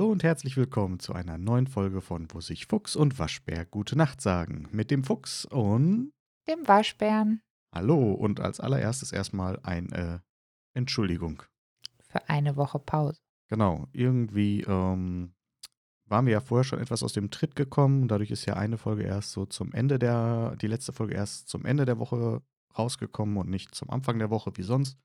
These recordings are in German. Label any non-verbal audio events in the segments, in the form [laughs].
Hallo und herzlich willkommen zu einer neuen Folge von Wo sich Fuchs und Waschbär gute Nacht sagen. Mit dem Fuchs und Dem Waschbären Hallo und als allererstes erstmal eine Entschuldigung. für eine Woche Pause. Genau, irgendwie ähm, waren wir ja vorher schon etwas aus dem Tritt gekommen. Dadurch ist ja eine Folge erst so zum Ende der, die letzte Folge erst zum Ende der Woche rausgekommen und nicht zum Anfang der Woche wie sonst.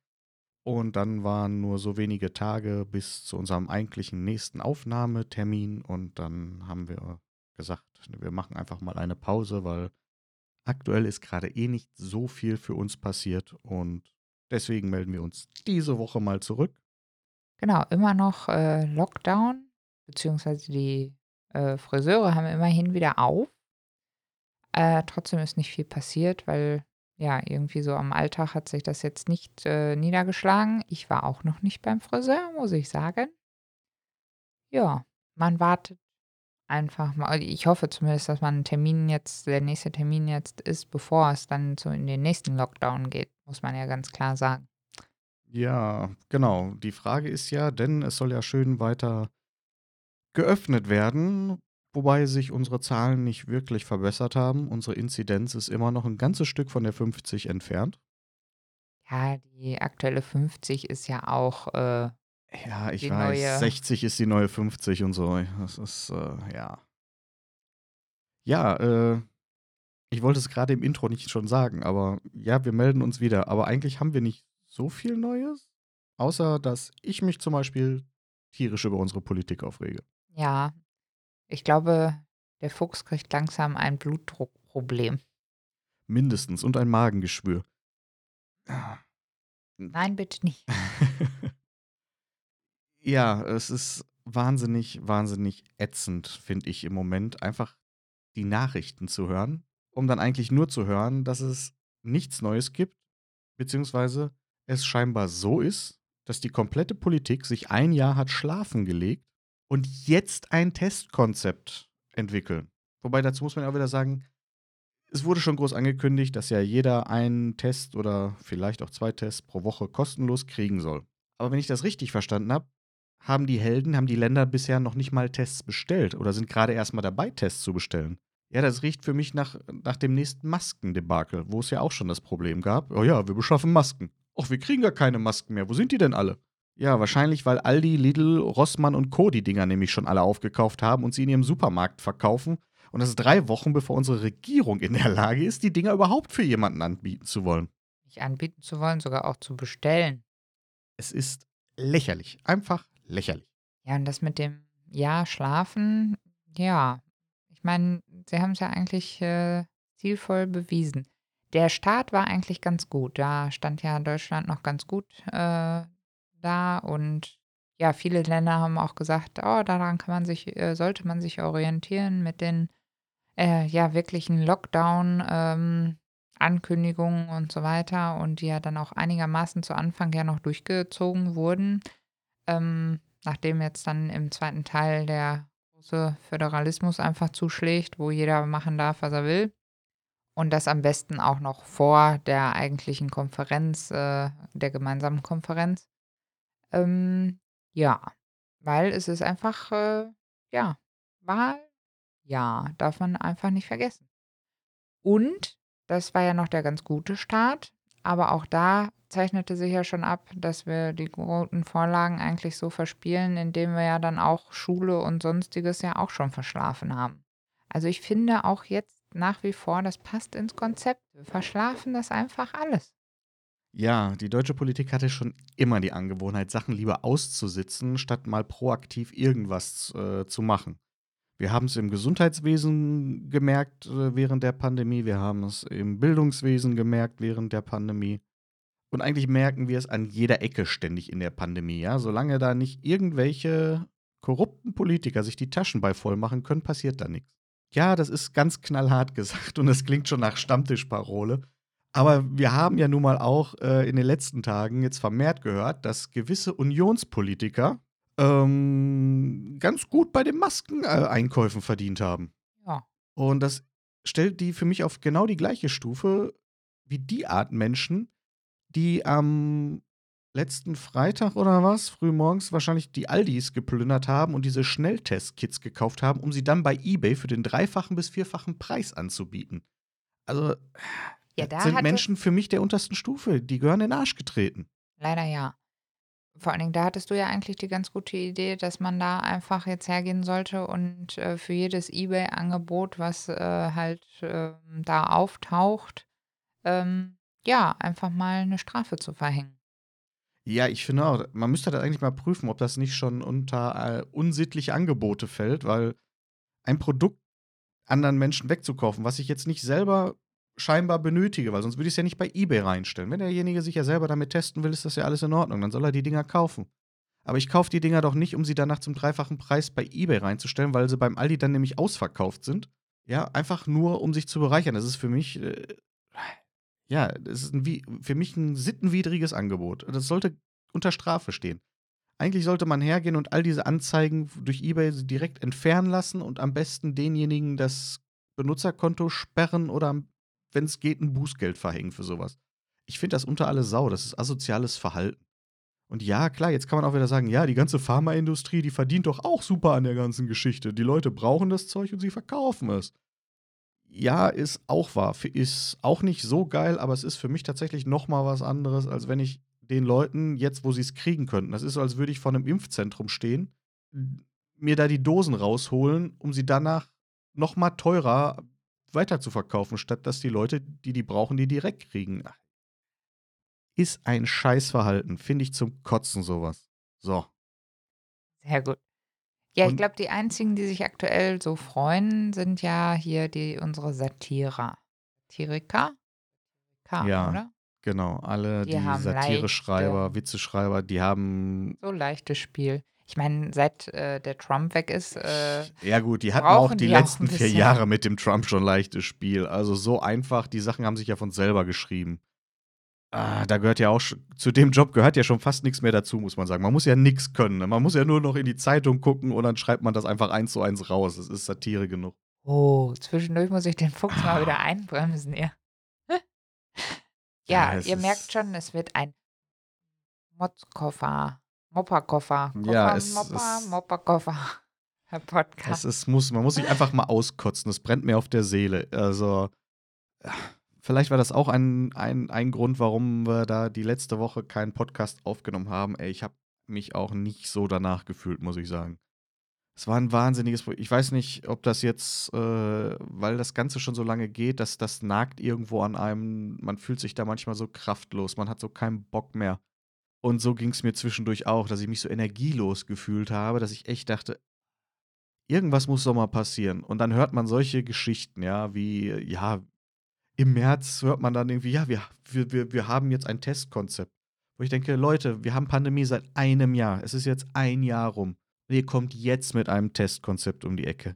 Und dann waren nur so wenige Tage bis zu unserem eigentlichen nächsten Aufnahmetermin. Und dann haben wir gesagt, wir machen einfach mal eine Pause, weil aktuell ist gerade eh nicht so viel für uns passiert. Und deswegen melden wir uns diese Woche mal zurück. Genau, immer noch äh, Lockdown, beziehungsweise die äh, Friseure haben immerhin wieder auf. Äh, trotzdem ist nicht viel passiert, weil ja, irgendwie so am Alltag hat sich das jetzt nicht äh, niedergeschlagen. Ich war auch noch nicht beim Friseur, muss ich sagen. Ja, man wartet einfach mal. Ich hoffe zumindest, dass man einen Termin jetzt, der nächste Termin jetzt ist, bevor es dann so in den nächsten Lockdown geht, muss man ja ganz klar sagen. Ja, genau. Die Frage ist ja, denn es soll ja schön weiter geöffnet werden, wobei sich unsere Zahlen nicht wirklich verbessert haben. Unsere Inzidenz ist immer noch ein ganzes Stück von der 50 entfernt. Ja, die aktuelle 50 ist ja auch, äh, Ja, ich weiß, neue- 60 ist die neue 50 und so. Das ist, äh, ja. Ja, äh, ich wollte es gerade im Intro nicht schon sagen, aber ja, wir melden uns wieder. Aber eigentlich haben wir nicht so viel Neues, außer dass ich mich zum Beispiel tierisch über unsere Politik aufrege. ja, ich glaube, der Fuchs kriegt langsam ein Blutdruckproblem. Mindestens. Und ein Magengeschwür. Nein, bitte nicht. [laughs] Ja, es ist wahnsinnig, wahnsinnig ätzend, finde ich im Moment, einfach die Nachrichten zu hören, um dann eigentlich nur zu hören, dass es nichts Neues gibt, beziehungsweise es scheinbar so ist, dass die komplette Politik sich ein Jahr hat schlafen gelegt und jetzt ein Testkonzept entwickeln. Wobei dazu muss man auch wieder sagen, es wurde schon groß angekündigt, dass ja jeder einen Test oder vielleicht auch zwei Tests pro Woche kostenlos kriegen soll. Aber wenn ich das richtig verstanden habe, haben die Helden, haben die Länder bisher noch nicht mal Tests bestellt oder sind gerade erst mal dabei, Tests zu bestellen. Ja, das riecht für mich nach, nach dem nächsten Maskendebakel, wo es ja auch schon das Problem gab. Oh ja, wir beschaffen Masken. Och, wir kriegen gar keine Masken mehr. Wo sind die denn alle? Ja, wahrscheinlich, weil Aldi, Lidl, Rossmann und Co. die Dinger nämlich schon alle aufgekauft haben und sie in ihrem Supermarkt verkaufen. Und das ist drei Wochen, bevor unsere Regierung in der Lage ist, die Dinger überhaupt für jemanden anbieten zu wollen. Nicht anbieten zu wollen, sogar auch zu bestellen. Es ist lächerlich. Einfach lächerlich. Ja, und das mit dem Ja, schlafen, ja. Ich meine, sie haben es ja eigentlich äh, zielvoll bewiesen. Der Start war eigentlich ganz gut. Da stand ja Deutschland noch ganz gut äh, da und ja, viele Länder haben auch gesagt, oh, daran kann man sich, äh, sollte man sich orientieren mit den äh, ja wirklichen Lockdown-Ankündigungen und so weiter und die ja dann auch einigermaßen zu Anfang ja noch durchgezogen wurden. Ähm, nachdem jetzt dann im zweiten Teil der große Föderalismus einfach zuschlägt, wo jeder machen darf, was er will. Und das am besten auch noch vor der eigentlichen Konferenz, äh, der gemeinsamen Konferenz. Ähm, ja, weil es ist einfach, äh, ja, Wahl, ja, darf man einfach nicht vergessen. Und das war ja noch der ganz gute Start, aber auch da zeichnete sich ja schon ab, dass wir die guten Vorlagen eigentlich so verspielen, indem wir ja dann auch Schule und sonstiges ja auch schon verschlafen haben. Also ich finde auch jetzt nach wie vor, das passt ins Konzept. Wir verschlafen das einfach alles. Ja, die deutsche Politik hatte schon immer die Angewohnheit, Sachen lieber auszusitzen, statt mal proaktiv irgendwas äh, zu machen. Wir haben es im Gesundheitswesen gemerkt äh, während der Pandemie, wir haben es im Bildungswesen gemerkt während der Pandemie. Und eigentlich merken wir es an jeder Ecke ständig in der Pandemie, ja. Solange da nicht irgendwelche korrupten Politiker sich die Taschen bei voll machen können, passiert da nichts. Ja, das ist ganz knallhart [laughs] gesagt und es klingt schon nach Stammtischparole. Aber wir haben ja nun mal auch äh, in den letzten Tagen jetzt vermehrt gehört, dass gewisse Unionspolitiker ähm, ganz gut bei den Maskeneinkäufen verdient haben. Ja. Und das stellt die für mich auf genau die gleiche Stufe wie die Art Menschen, die am letzten Freitag oder was, frühmorgens wahrscheinlich die Aldis geplündert haben und diese Schnelltest-Kits gekauft haben, um sie dann bei eBay für den dreifachen bis vierfachen Preis anzubieten. Also, Ja, da sind Menschen für mich der untersten Stufe. Die gehören in den Arsch getreten. leider ja. Vor allen Dingen, da hattest du ja eigentlich die ganz gute Idee, dass man da einfach jetzt hergehen sollte und äh, für jedes eBay-Angebot, was äh, halt ähm, da auftaucht, ähm, ja, einfach mal eine Strafe zu verhängen. Ja, ich finde auch, man müsste das eigentlich mal prüfen, ob das nicht schon unter äh, unsittliche Angebote fällt, weil ein Produkt anderen Menschen wegzukaufen, was ich jetzt nicht selber scheinbar benötige, weil sonst würde ich es ja nicht bei eBay reinstellen. Wenn derjenige sich ja selber damit testen will, ist das ja alles in Ordnung, dann soll er die Dinger kaufen. Aber ich kaufe die Dinger doch nicht, um sie danach zum dreifachen Preis bei eBay reinzustellen, weil sie beim Aldi dann nämlich ausverkauft sind. Ja, einfach nur, um sich zu bereichern. Das ist für mich, äh, ja, das ist ein, für mich ein sittenwidriges Angebot. Das sollte unter Strafe stehen. Eigentlich sollte man hergehen und all diese Anzeigen durch eBay direkt entfernen lassen und am besten denjenigen das Benutzerkonto sperren oder, wenn es geht, ein Bußgeld verhängen für sowas. Ich finde das unter alle Sau. Das ist asoziales Verhalten. Und ja, klar, jetzt kann man auch wieder sagen, ja, die ganze Pharmaindustrie, die verdient doch auch super an der ganzen Geschichte. Die Leute brauchen das Zeug und sie verkaufen es. Ja, ist auch wahr. Ist auch nicht so geil, aber es ist für mich tatsächlich noch mal was anderes, als wenn ich den Leuten jetzt, wo sie es kriegen könnten, das ist so, als würde ich vor einem Impfzentrum stehen, mir da die Dosen rausholen, um sie danach noch mal teurer weiter zu verkaufen, statt dass die Leute, die die brauchen, die direkt kriegen. Ist ein Scheißverhalten. Finde ich zum Kotzen sowas. So. Sehr gut. Ja, ich Und- glaube, die einzigen, die sich aktuell so freuen, sind ja hier die unsere Satirer. Satiriker? Satiriker, Ja. oder? Genau. Alle Die die, Satire-Schreiber, Witzeschreiber, die haben. So leichtes Spiel. Ich meine, seit äh, der Trump weg ist, äh, Ja, gut, die hatten auch die die auch letzten ein vier. Jahre mit dem Trump schon leichtes Spiel. Also so einfach, die Sachen haben sich ja von selber geschrieben. Ah, da gehört ja auch, zu dem Job gehört ja schon fast nichts mehr dazu, muss man sagen. Man muss ja nichts können. Ne? Man muss ja nur noch in die Zeitung gucken und dann schreibt man das einfach eins zu eins raus. Es ist Satire genug. oh, zwischendurch muss ich den Fuchs mal wieder einbremsen, ihr. ja, Ja, es ihr merkt schon, es wird ein Motzkoffer, Mopperkoffer, Koffer, Ja, es Mopper, ist- Mopperkoffer. [laughs] Herr Das Podcast. ist, muss, man muss sich einfach mal auskotzen. Es brennt mir auf der Seele. Also, vielleicht war das auch ein, ein, ein Grund, warum wir da die letzte Woche keinen Podcast aufgenommen haben. Ey, ich habe mich auch nicht so danach gefühlt, muss ich sagen. Es war ein wahnsinniges Pro Ich weiß nicht, ob das jetzt, äh, weil das Ganze schon so lange geht, dass das nagt irgendwo an einem. Man fühlt sich da manchmal so kraftlos. Man hat so keinen Bock mehr. Und so ging es mir zwischendurch auch, dass ich mich so energielos gefühlt habe, dass ich echt dachte, irgendwas muss doch mal passieren. Und dann hört man solche Geschichten, ja, wie, ja, im März hört man dann irgendwie, ja, wir, wir, wir, haben jetzt ein Testkonzept. Wo ich denke, Leute, wir haben Pandemie seit einem Jahr. Es ist jetzt ein Jahr rum. Und ihr kommt jetzt mit einem Testkonzept um die Ecke.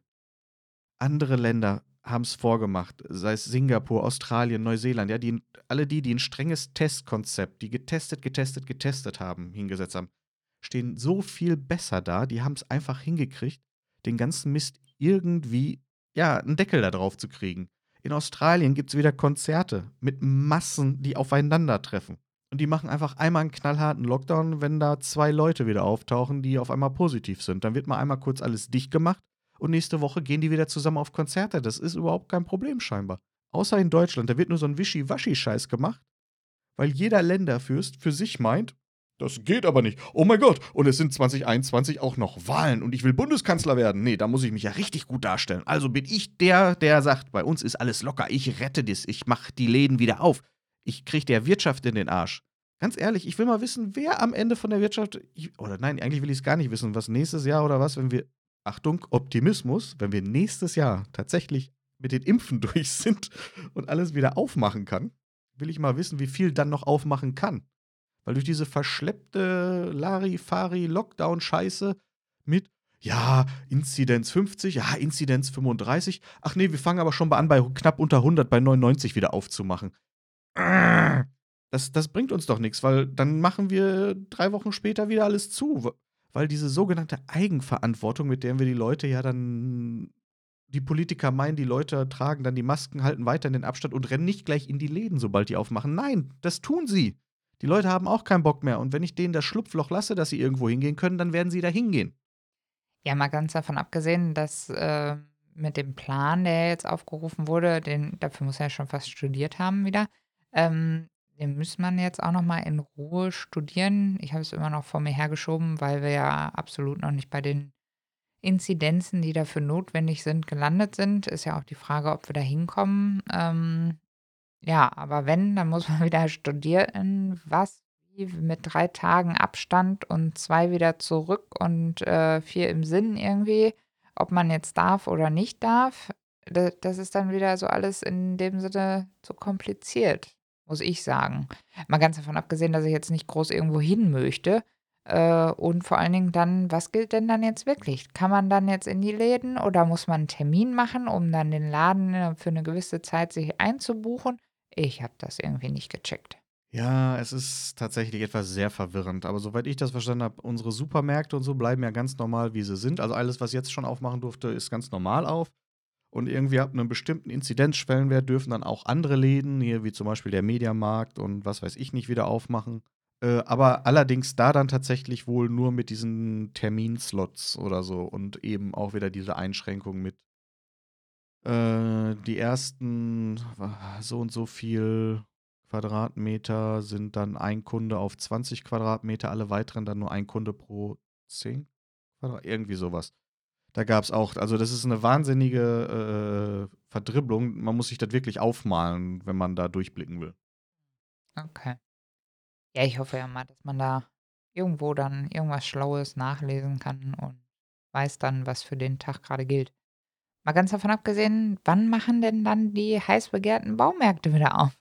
Andere Länder haben es vorgemacht, sei es Singapur, Australien, Neuseeland, ja, die, alle die, die ein strenges Testkonzept, die getestet, getestet, getestet haben, hingesetzt haben, stehen so viel besser da, die haben es einfach hingekriegt, den ganzen Mist irgendwie, ja, einen Deckel da drauf zu kriegen. In Australien gibt es wieder Konzerte mit Massen, die aufeinandertreffen. Und die machen einfach einmal einen knallharten Lockdown, wenn da zwei Leute wieder auftauchen, die auf einmal positiv sind. Dann wird mal einmal kurz alles dicht gemacht und nächste Woche gehen die wieder zusammen auf Konzerte. Das ist überhaupt kein Problem scheinbar. Außer in Deutschland, da wird nur so ein Wischi-Waschi-Scheiß gemacht, weil jeder Länderfürst für sich meint, das geht aber nicht. Oh mein Gott, und es sind 2021 auch noch Wahlen und ich will Bundeskanzler werden. Nee, da muss ich mich ja richtig gut darstellen. Also bin ich der, der sagt, bei uns ist alles locker, ich rette das, ich mache die Läden wieder auf. Ich kriege der Wirtschaft in den Arsch. Ganz ehrlich, ich will mal wissen, wer am Ende von der Wirtschaft, ich, oder nein, eigentlich will ich es gar nicht wissen, was nächstes Jahr oder was, wenn wir, Achtung, Optimismus, wenn wir nächstes Jahr tatsächlich mit den Impfen [laughs] durch sind und alles wieder aufmachen kann, will ich mal wissen, wie viel dann noch aufmachen kann. Weil durch diese verschleppte Larifari-Lockdown-Scheiße mit, ja, Inzidenz 50, ja, Inzidenz 35, ach nee, wir fangen aber schon mal an, bei knapp unter 100, bei 99 wieder aufzumachen. Das, das bringt uns doch nichts, weil dann machen wir drei Wochen später wieder alles zu. Weil diese sogenannte Eigenverantwortung, mit der wir die Leute ja dann, die Politiker meinen, die Leute tragen dann die Masken, halten weiter den Abstand und rennen nicht gleich in die Läden, sobald die aufmachen. Nein, das tun sie. Die Leute haben auch keinen Bock mehr. Und wenn ich denen das Schlupfloch lasse, dass sie irgendwo hingehen können, dann werden sie da hingehen. Ja, mal ganz davon abgesehen, dass äh, mit dem Plan, der jetzt aufgerufen wurde, den, dafür muss er ja schon fast studiert haben wieder, ähm, den müsste man jetzt auch noch mal in Ruhe studieren. Ich habe es immer noch vor mir hergeschoben, weil wir ja absolut noch nicht bei den Inzidenzen, die dafür notwendig sind, gelandet sind. Ist ja auch die Frage, ob wir da hinkommen. Ähm, ja, aber wenn, dann muss man [laughs] wieder studieren, was mit drei Tagen Abstand und zwei wieder zurück und äh, vier im Sinn irgendwie, ob man jetzt darf oder nicht darf. Das ist dann wieder so alles in dem Sinne zu kompliziert, muss ich sagen. Mal ganz davon abgesehen, dass ich jetzt nicht groß irgendwo hin möchte. Äh, und vor allen Dingen dann, was gilt denn dann jetzt wirklich? Kann man dann jetzt in die Läden oder muss man einen Termin machen, um dann den Laden äh, für eine gewisse Zeit sich einzubuchen? Ich habe das irgendwie nicht gecheckt. Ja, es ist tatsächlich etwas sehr verwirrend. Aber soweit ich das verstanden habe, unsere Supermärkte und so bleiben ja ganz normal, wie sie sind. Also alles, was jetzt schon aufmachen durfte, ist ganz normal auf. Und irgendwie ab einem bestimmten Inzidenzschwellenwert dürfen dann auch andere Läden, hier wie zum Beispiel der Mediamarkt und was weiß ich nicht, wieder aufmachen. Äh, aber allerdings da dann tatsächlich wohl nur mit diesen Terminslots oder so und eben auch wieder diese Einschränkung mit äh, die ersten so und so viel Quadratmeter sind dann ein Kunde auf 20 Quadratmeter, alle weiteren dann nur ein Kunde pro 10 Quadrat, irgendwie sowas. Da gab es auch, also das ist eine wahnsinnige äh, Verdribblung. Man muss sich das wirklich aufmalen, wenn man da durchblicken will. Okay. Ja, ich hoffe ja mal, dass man da irgendwo dann irgendwas Schlaues nachlesen kann und weiß dann, was für den Tag gerade gilt. Mal ganz davon abgesehen, wann machen denn dann die heiß begehrten Baumärkte wieder auf?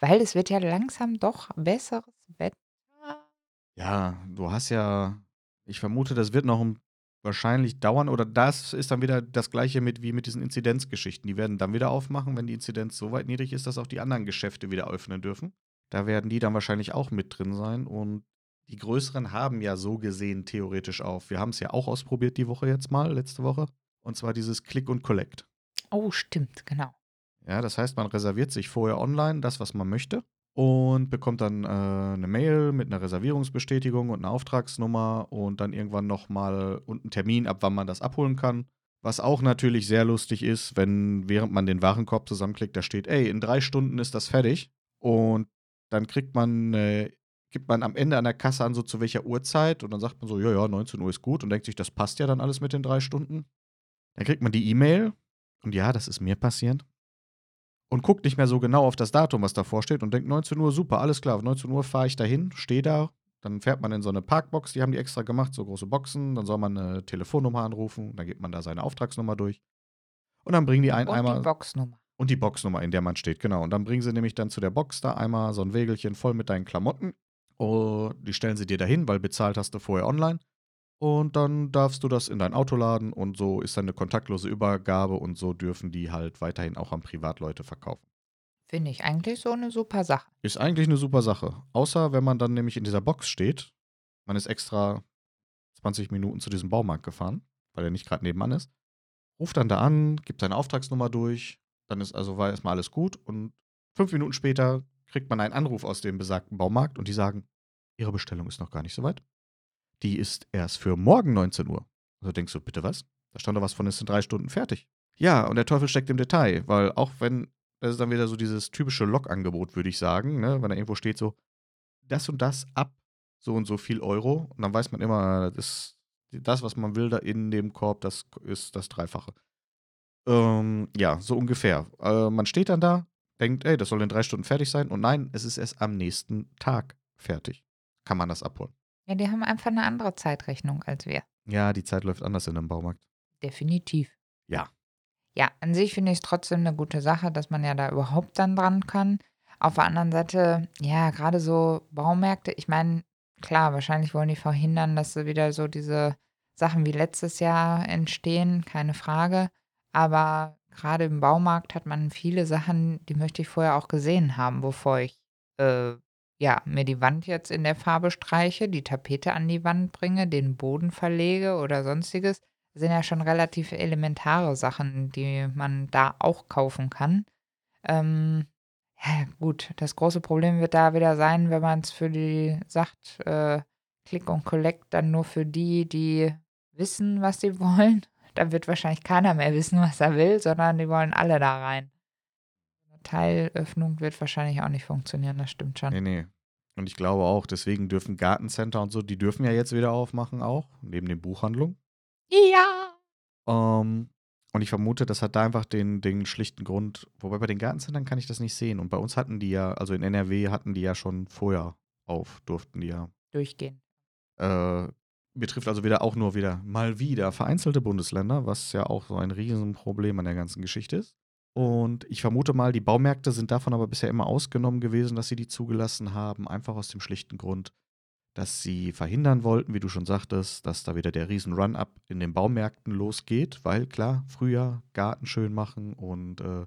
Weil es wird ja langsam doch besseres Wetter. Ja, du hast ja, ich vermute, das wird noch wahrscheinlich dauern oder das ist dann wieder das gleiche mit wie mit diesen Inzidenzgeschichten. Die werden dann wieder aufmachen, wenn die Inzidenz so weit niedrig ist, dass auch die anderen Geschäfte wieder öffnen dürfen. Da werden die dann wahrscheinlich auch mit drin sein. Und die größeren haben ja so gesehen theoretisch auf. Wir haben es ja auch ausprobiert die Woche jetzt mal, letzte Woche. Und zwar dieses Click und Collect. Oh, stimmt, genau. Ja, das heißt, man reserviert sich vorher online das, was man möchte und bekommt dann äh, eine Mail mit einer Reservierungsbestätigung und einer Auftragsnummer und dann irgendwann nochmal und einen Termin, ab wann man das abholen kann. Was auch natürlich sehr lustig ist, wenn während man den Warenkorb zusammenklickt, da steht, ey, in drei Stunden ist das fertig. Und dann kriegt man, äh, gibt man am Ende an der Kasse an, so zu welcher Uhrzeit. Und dann sagt man so, ja, ja, 19 Uhr ist gut und denkt sich, das passt ja dann alles mit den drei Stunden. Dann kriegt man die E-Mail. Und ja, das ist mir passiert. Und guckt nicht mehr so genau auf das Datum, was davor steht und denkt, 19 Uhr, super, alles klar, 19 Uhr fahre ich dahin, stehe da. Dann fährt man in so eine Parkbox, die haben die extra gemacht, so große Boxen. Dann soll man eine Telefonnummer anrufen, dann gibt man da seine Auftragsnummer durch. Und dann bringen die einen Und einmal. die Boxnummer. Und die Boxnummer, in der man steht, genau. Und dann bringen sie nämlich dann zu der Box da einmal so ein Wägelchen voll mit deinen Klamotten. Und die stellen sie dir dahin, weil bezahlt hast du vorher online. Und dann darfst du das in dein Auto laden und so ist dann eine kontaktlose Übergabe und so dürfen die halt weiterhin auch an Privatleute verkaufen. Finde ich eigentlich so eine super Sache. Ist eigentlich eine super Sache. Außer wenn man dann nämlich in dieser Box steht. Man ist extra 20 Minuten zu diesem Baumarkt gefahren, weil er nicht gerade nebenan ist. Ruft dann da an, gibt seine Auftragsnummer durch, dann ist also war erstmal alles gut und fünf Minuten später kriegt man einen Anruf aus dem besagten Baumarkt und die sagen, Ihre Bestellung ist noch gar nicht so weit. Die ist erst für morgen 19 Uhr. Also denkst du, bitte was? Da stand doch was von, es sind drei Stunden fertig. Ja, und der Teufel steckt im Detail, weil auch wenn, das ist dann wieder so dieses typische Log-Angebot, würde ich sagen, ne? wenn da irgendwo steht so, das und das ab so und so viel Euro, und dann weiß man immer, das, das was man will da in dem Korb, das ist das Dreifache. Ähm, ja, so ungefähr. Äh, man steht dann da, denkt, ey, das soll in drei Stunden fertig sein. Und nein, es ist erst am nächsten Tag fertig. Kann man das abholen. Ja, die haben einfach eine andere Zeitrechnung als wir. Ja, die Zeit läuft anders in einem Baumarkt. Definitiv. Ja. Ja, an sich finde ich es trotzdem eine gute Sache, dass man ja da überhaupt dann dran kann. Auf der anderen Seite, ja, gerade so Baumärkte, ich meine, klar, wahrscheinlich wollen die verhindern, dass wieder so diese Sachen wie letztes Jahr entstehen, keine Frage. Aber gerade im Baumarkt hat man viele Sachen, die möchte ich vorher auch gesehen haben, bevor ich, äh, ja, mir die Wand jetzt in der Farbe streiche, die Tapete an die Wand bringe, den Boden verlege oder Sonstiges. Sind ja schon relativ elementare Sachen, die man da auch kaufen kann. Ähm, Ja, gut, das große Problem wird da wieder sein, wenn man es für die sagt, äh, Click und Collect dann nur für die, die wissen, was sie [laughs] wollen. Dann wird wahrscheinlich keiner mehr wissen, was er will, sondern die wollen alle da rein. Teilöffnung wird wahrscheinlich auch nicht funktionieren, das stimmt schon. Nee, nee. Und ich glaube auch, deswegen dürfen Gartencenter und so, die dürfen ja jetzt wieder aufmachen auch, neben den Buchhandlungen. Ja. Ähm, und ich vermute, das hat da einfach den, den schlichten Grund, wobei bei den Gartencentern kann ich das nicht sehen. Und bei uns hatten die ja, also in NRW hatten die ja schon vorher auf, durften die ja. Durchgehen. Äh, betrifft also wieder auch nur wieder mal wieder vereinzelte Bundesländer, was ja auch so ein Riesenproblem an der ganzen Geschichte ist. Und ich vermute mal, die Baumärkte sind davon aber bisher immer ausgenommen gewesen, dass sie die zugelassen haben, einfach aus dem schlichten Grund, dass sie verhindern wollten, wie du schon sagtest, dass da wieder der riesen Run-up in den Baumärkten losgeht, weil klar, Frühjahr Garten schön machen und äh,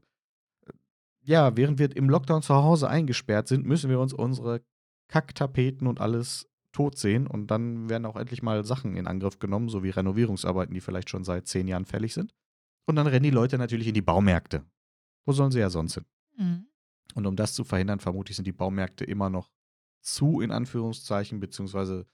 ja, während wir im Lockdown zu Hause eingesperrt sind, müssen wir uns unsere Kacktapeten und alles tot sehen und dann werden auch endlich mal Sachen in Angriff genommen, so wie Renovierungsarbeiten, die vielleicht schon seit zehn Jahren fällig sind. Und dann rennen die Leute natürlich in die Baumärkte. Wo sollen sie ja sonst hin? Mhm. Und um das zu verhindern, vermutlich sind die Baumärkte immer noch zu, in Anführungszeichen, beziehungsweise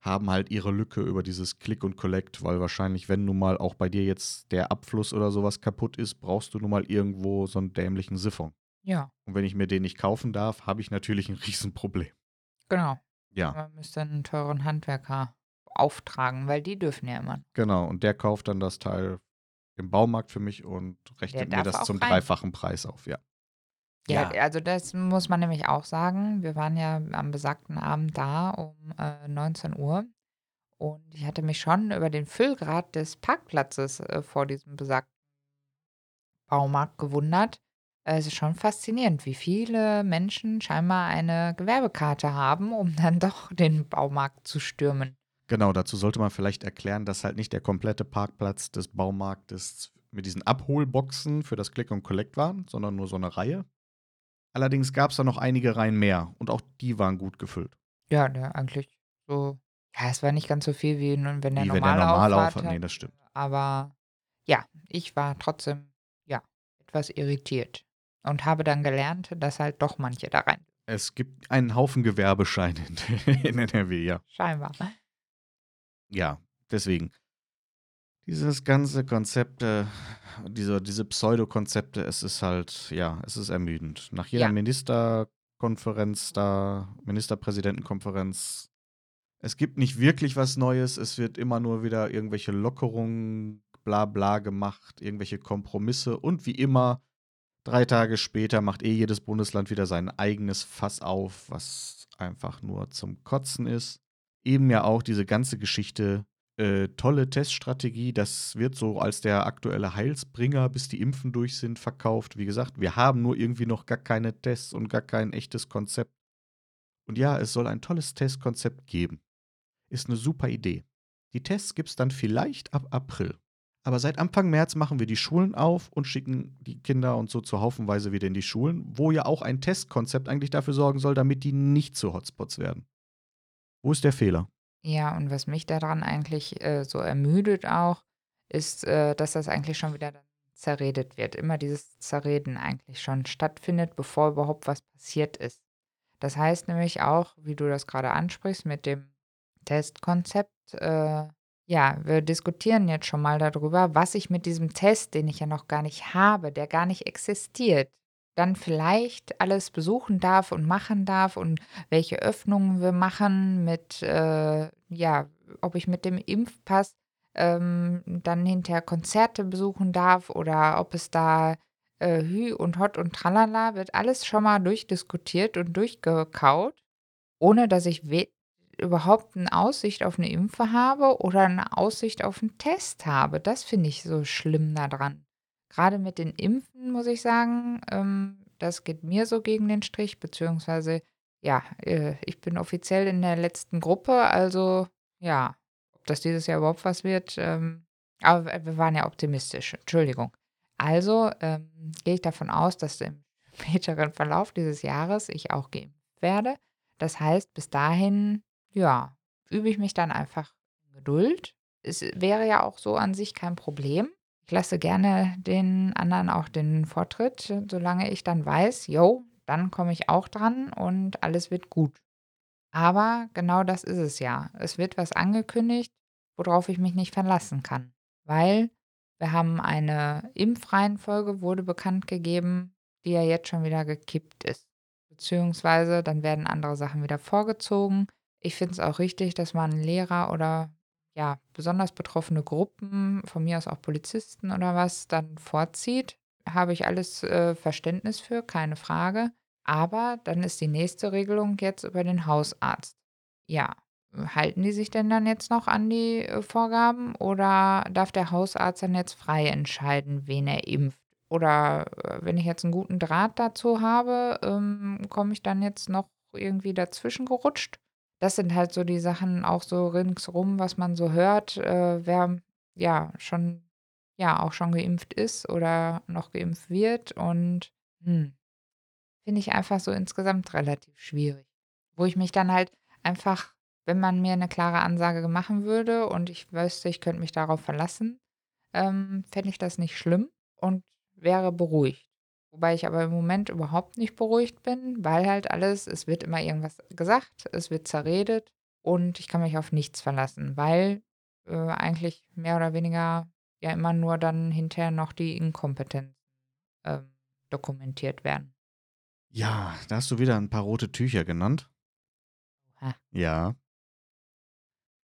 haben halt ihre Lücke über dieses Click und Collect, weil wahrscheinlich, wenn nun mal auch bei dir jetzt der Abfluss oder sowas kaputt ist, brauchst du nun mal irgendwo so einen dämlichen Siphon. Ja, Und wenn ich mir den nicht kaufen darf, habe ich natürlich ein [laughs] Riesenproblem. genau. Ja, Man müsste einen teuren Handwerker auftragen, weil die dürfen ja immer. genau. Und der kauft dann das Teil im Baumarkt für mich und rechnet mir das zum rein. dreifachen Preis auf, ja. Ja, also das muss man nämlich auch sagen. Wir waren ja am besagten Abend da um äh, 19 Uhr und ich hatte mich schon über den Füllgrad des Parkplatzes äh, vor diesem besagten Baumarkt gewundert. Es ist schon faszinierend, wie viele Menschen scheinbar eine Gewerbekarte haben, um dann doch den Baumarkt zu stürmen. Genau, dazu sollte man vielleicht erklären, dass halt nicht der komplette Parkplatz des Baumarktes mit diesen Abholboxen für das Click und Collect waren, sondern nur so eine Reihe. Allerdings gab es da noch einige Reihen mehr und auch die waren gut gefüllt. Ja, der eigentlich so. Ja, es war nicht ganz so viel wie nun, wenn der Wie wenn der normale normale Auffahrt Auffahrt, hat. nee, das stimmt. Aber ja, ich war trotzdem, ja, etwas irritiert und habe dann gelernt, dass halt doch manche da rein. Es gibt einen Haufen Gewerbescheine in, in NRW, ja. Scheinbar. Ja, deswegen. Dieses ganze Konzept, äh, diese, diese Pseudokonzepte, es ist halt, ja, es ist ermüdend. Nach jeder Ja. Ministerkonferenz da, Ministerpräsidentenkonferenz, es gibt nicht wirklich was Neues, es wird immer nur wieder irgendwelche Lockerungen, bla bla gemacht, irgendwelche Kompromisse und wie immer, drei Tage später macht eh jedes Bundesland wieder sein eigenes Fass auf, was einfach nur zum Kotzen ist. Eben ja auch diese ganze Geschichte, äh, tolle Teststrategie, das wird so als der aktuelle Heilsbringer, bis die Impfen durch sind, verkauft. Wie gesagt, wir haben nur irgendwie noch gar keine Tests und gar kein echtes Konzept. Und ja, es soll ein tolles Testkonzept geben. Ist eine super Idee. Die Tests gibt es dann vielleicht ab April. Aber seit Anfang März machen wir die Schulen auf und schicken die Kinder und so zur Haufenweise wieder in die Schulen, wo ja auch ein Testkonzept eigentlich dafür sorgen soll, damit die nicht zu Hotspots werden. Wo ist der Fehler? Ja, und was mich daran eigentlich äh, so ermüdet auch, ist, äh, dass das eigentlich schon wieder zerredet wird. Immer dieses Zerreden eigentlich schon stattfindet, bevor überhaupt was passiert ist. Das heißt nämlich auch, wie du das gerade ansprichst, mit dem Testkonzept, äh, ja, wir diskutieren jetzt schon mal darüber, was ich mit diesem Test, den ich ja noch gar nicht habe, der gar nicht existiert, dann vielleicht alles besuchen darf und machen darf und welche Öffnungen wir machen mit, äh, ja, ob ich mit dem Impfpass ähm, dann hinterher Konzerte besuchen darf oder ob es da äh, Hü und Hot und Tralala, wird alles schon mal durchdiskutiert und durchgekaut, ohne dass ich überhaupt eine Aussicht auf eine Impfe habe oder eine Aussicht auf einen Test habe. Das finde ich so schlimm daran. Gerade mit den Impfen muss ich sagen, ähm, das geht mir so gegen den Strich, beziehungsweise ja, äh, ich bin offiziell in der letzten Gruppe, also ja, ob das dieses Jahr überhaupt was wird, ähm, aber wir- waren ja optimistisch, Entschuldigung. Also ähm, gehe ich davon aus, dass im [laughs] späteren Verlauf dieses Jahres ich auch geimpft werde. Das heißt, bis dahin, ja, übe ich mich dann einfach in Geduld. Es wäre ja auch so an sich kein Problem. Ich lasse gerne den anderen auch den Vortritt, solange ich dann weiß, yo, dann komme ich auch dran und alles wird gut. Aber genau das ist es ja. Es wird was angekündigt, worauf ich mich nicht verlassen kann, weil wir haben eine Impfreihenfolge wurde bekannt gegeben, die ja jetzt schon wieder gekippt ist. Beziehungsweise dann werden andere Sachen wieder vorgezogen. Ich finde es auch richtig, dass man Lehrer oder ja, besonders betroffene Gruppen, von mir aus auch Polizisten oder was, dann vorzieht. Habe ich alles äh, Verständnis für, keine Frage. Aber dann ist die nächste Regelung jetzt über den Hausarzt. Ja, halten die sich denn dann jetzt noch an die äh, Vorgaben oder darf der Hausarzt dann jetzt frei entscheiden, wen er impft? Oder äh, wenn ich jetzt einen guten Draht dazu habe, ähm, komme ich dann jetzt noch irgendwie dazwischen gerutscht? Das sind halt so die Sachen auch so ringsrum, was man so hört, äh, wer ja schon ja auch schon geimpft ist oder noch geimpft wird und hm, finde ich einfach so insgesamt relativ schwierig. Wo ich mich dann halt einfach, wenn man mir eine klare Ansage machen würde und ich wüsste, ich könnte mich darauf verlassen, ähm, fände ich das nicht schlimm und wäre beruhigt. Wobei ich aber im Moment überhaupt nicht beruhigt bin, weil halt alles, es wird immer irgendwas gesagt, es wird zerredet und ich kann mich auf nichts verlassen, weil äh, eigentlich mehr oder weniger ja immer nur dann hinterher noch die Inkompetenzen äh, dokumentiert werden. Ja, da hast du wieder ein paar rote Tücher genannt. Oha. Ja.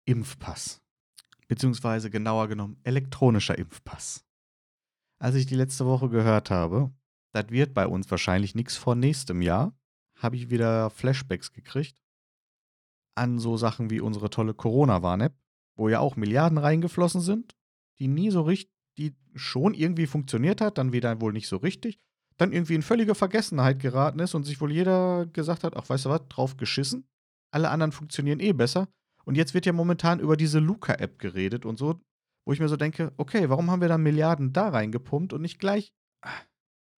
Impfpass. Beziehungsweise genauer genommen elektronischer Impfpass. Als ich die letzte Woche gehört habe, das wird bei uns wahrscheinlich nichts vor nächstem Jahr, habe ich wieder Flashbacks gekriegt an so Sachen wie unsere tolle Corona-Warn-App, wo ja auch Milliarden reingeflossen sind, die nie so richtig, die schon irgendwie funktioniert hat, dann wieder wohl nicht so richtig, dann irgendwie in völlige Vergessenheit geraten ist und sich wohl jeder gesagt hat, ach weißt du was, drauf geschissen. Alle anderen funktionieren eh besser. Und jetzt wird ja momentan über diese Luca-App geredet und so, wo ich mir so denke, okay, warum haben wir da Milliarden da reingepumpt und nicht gleich,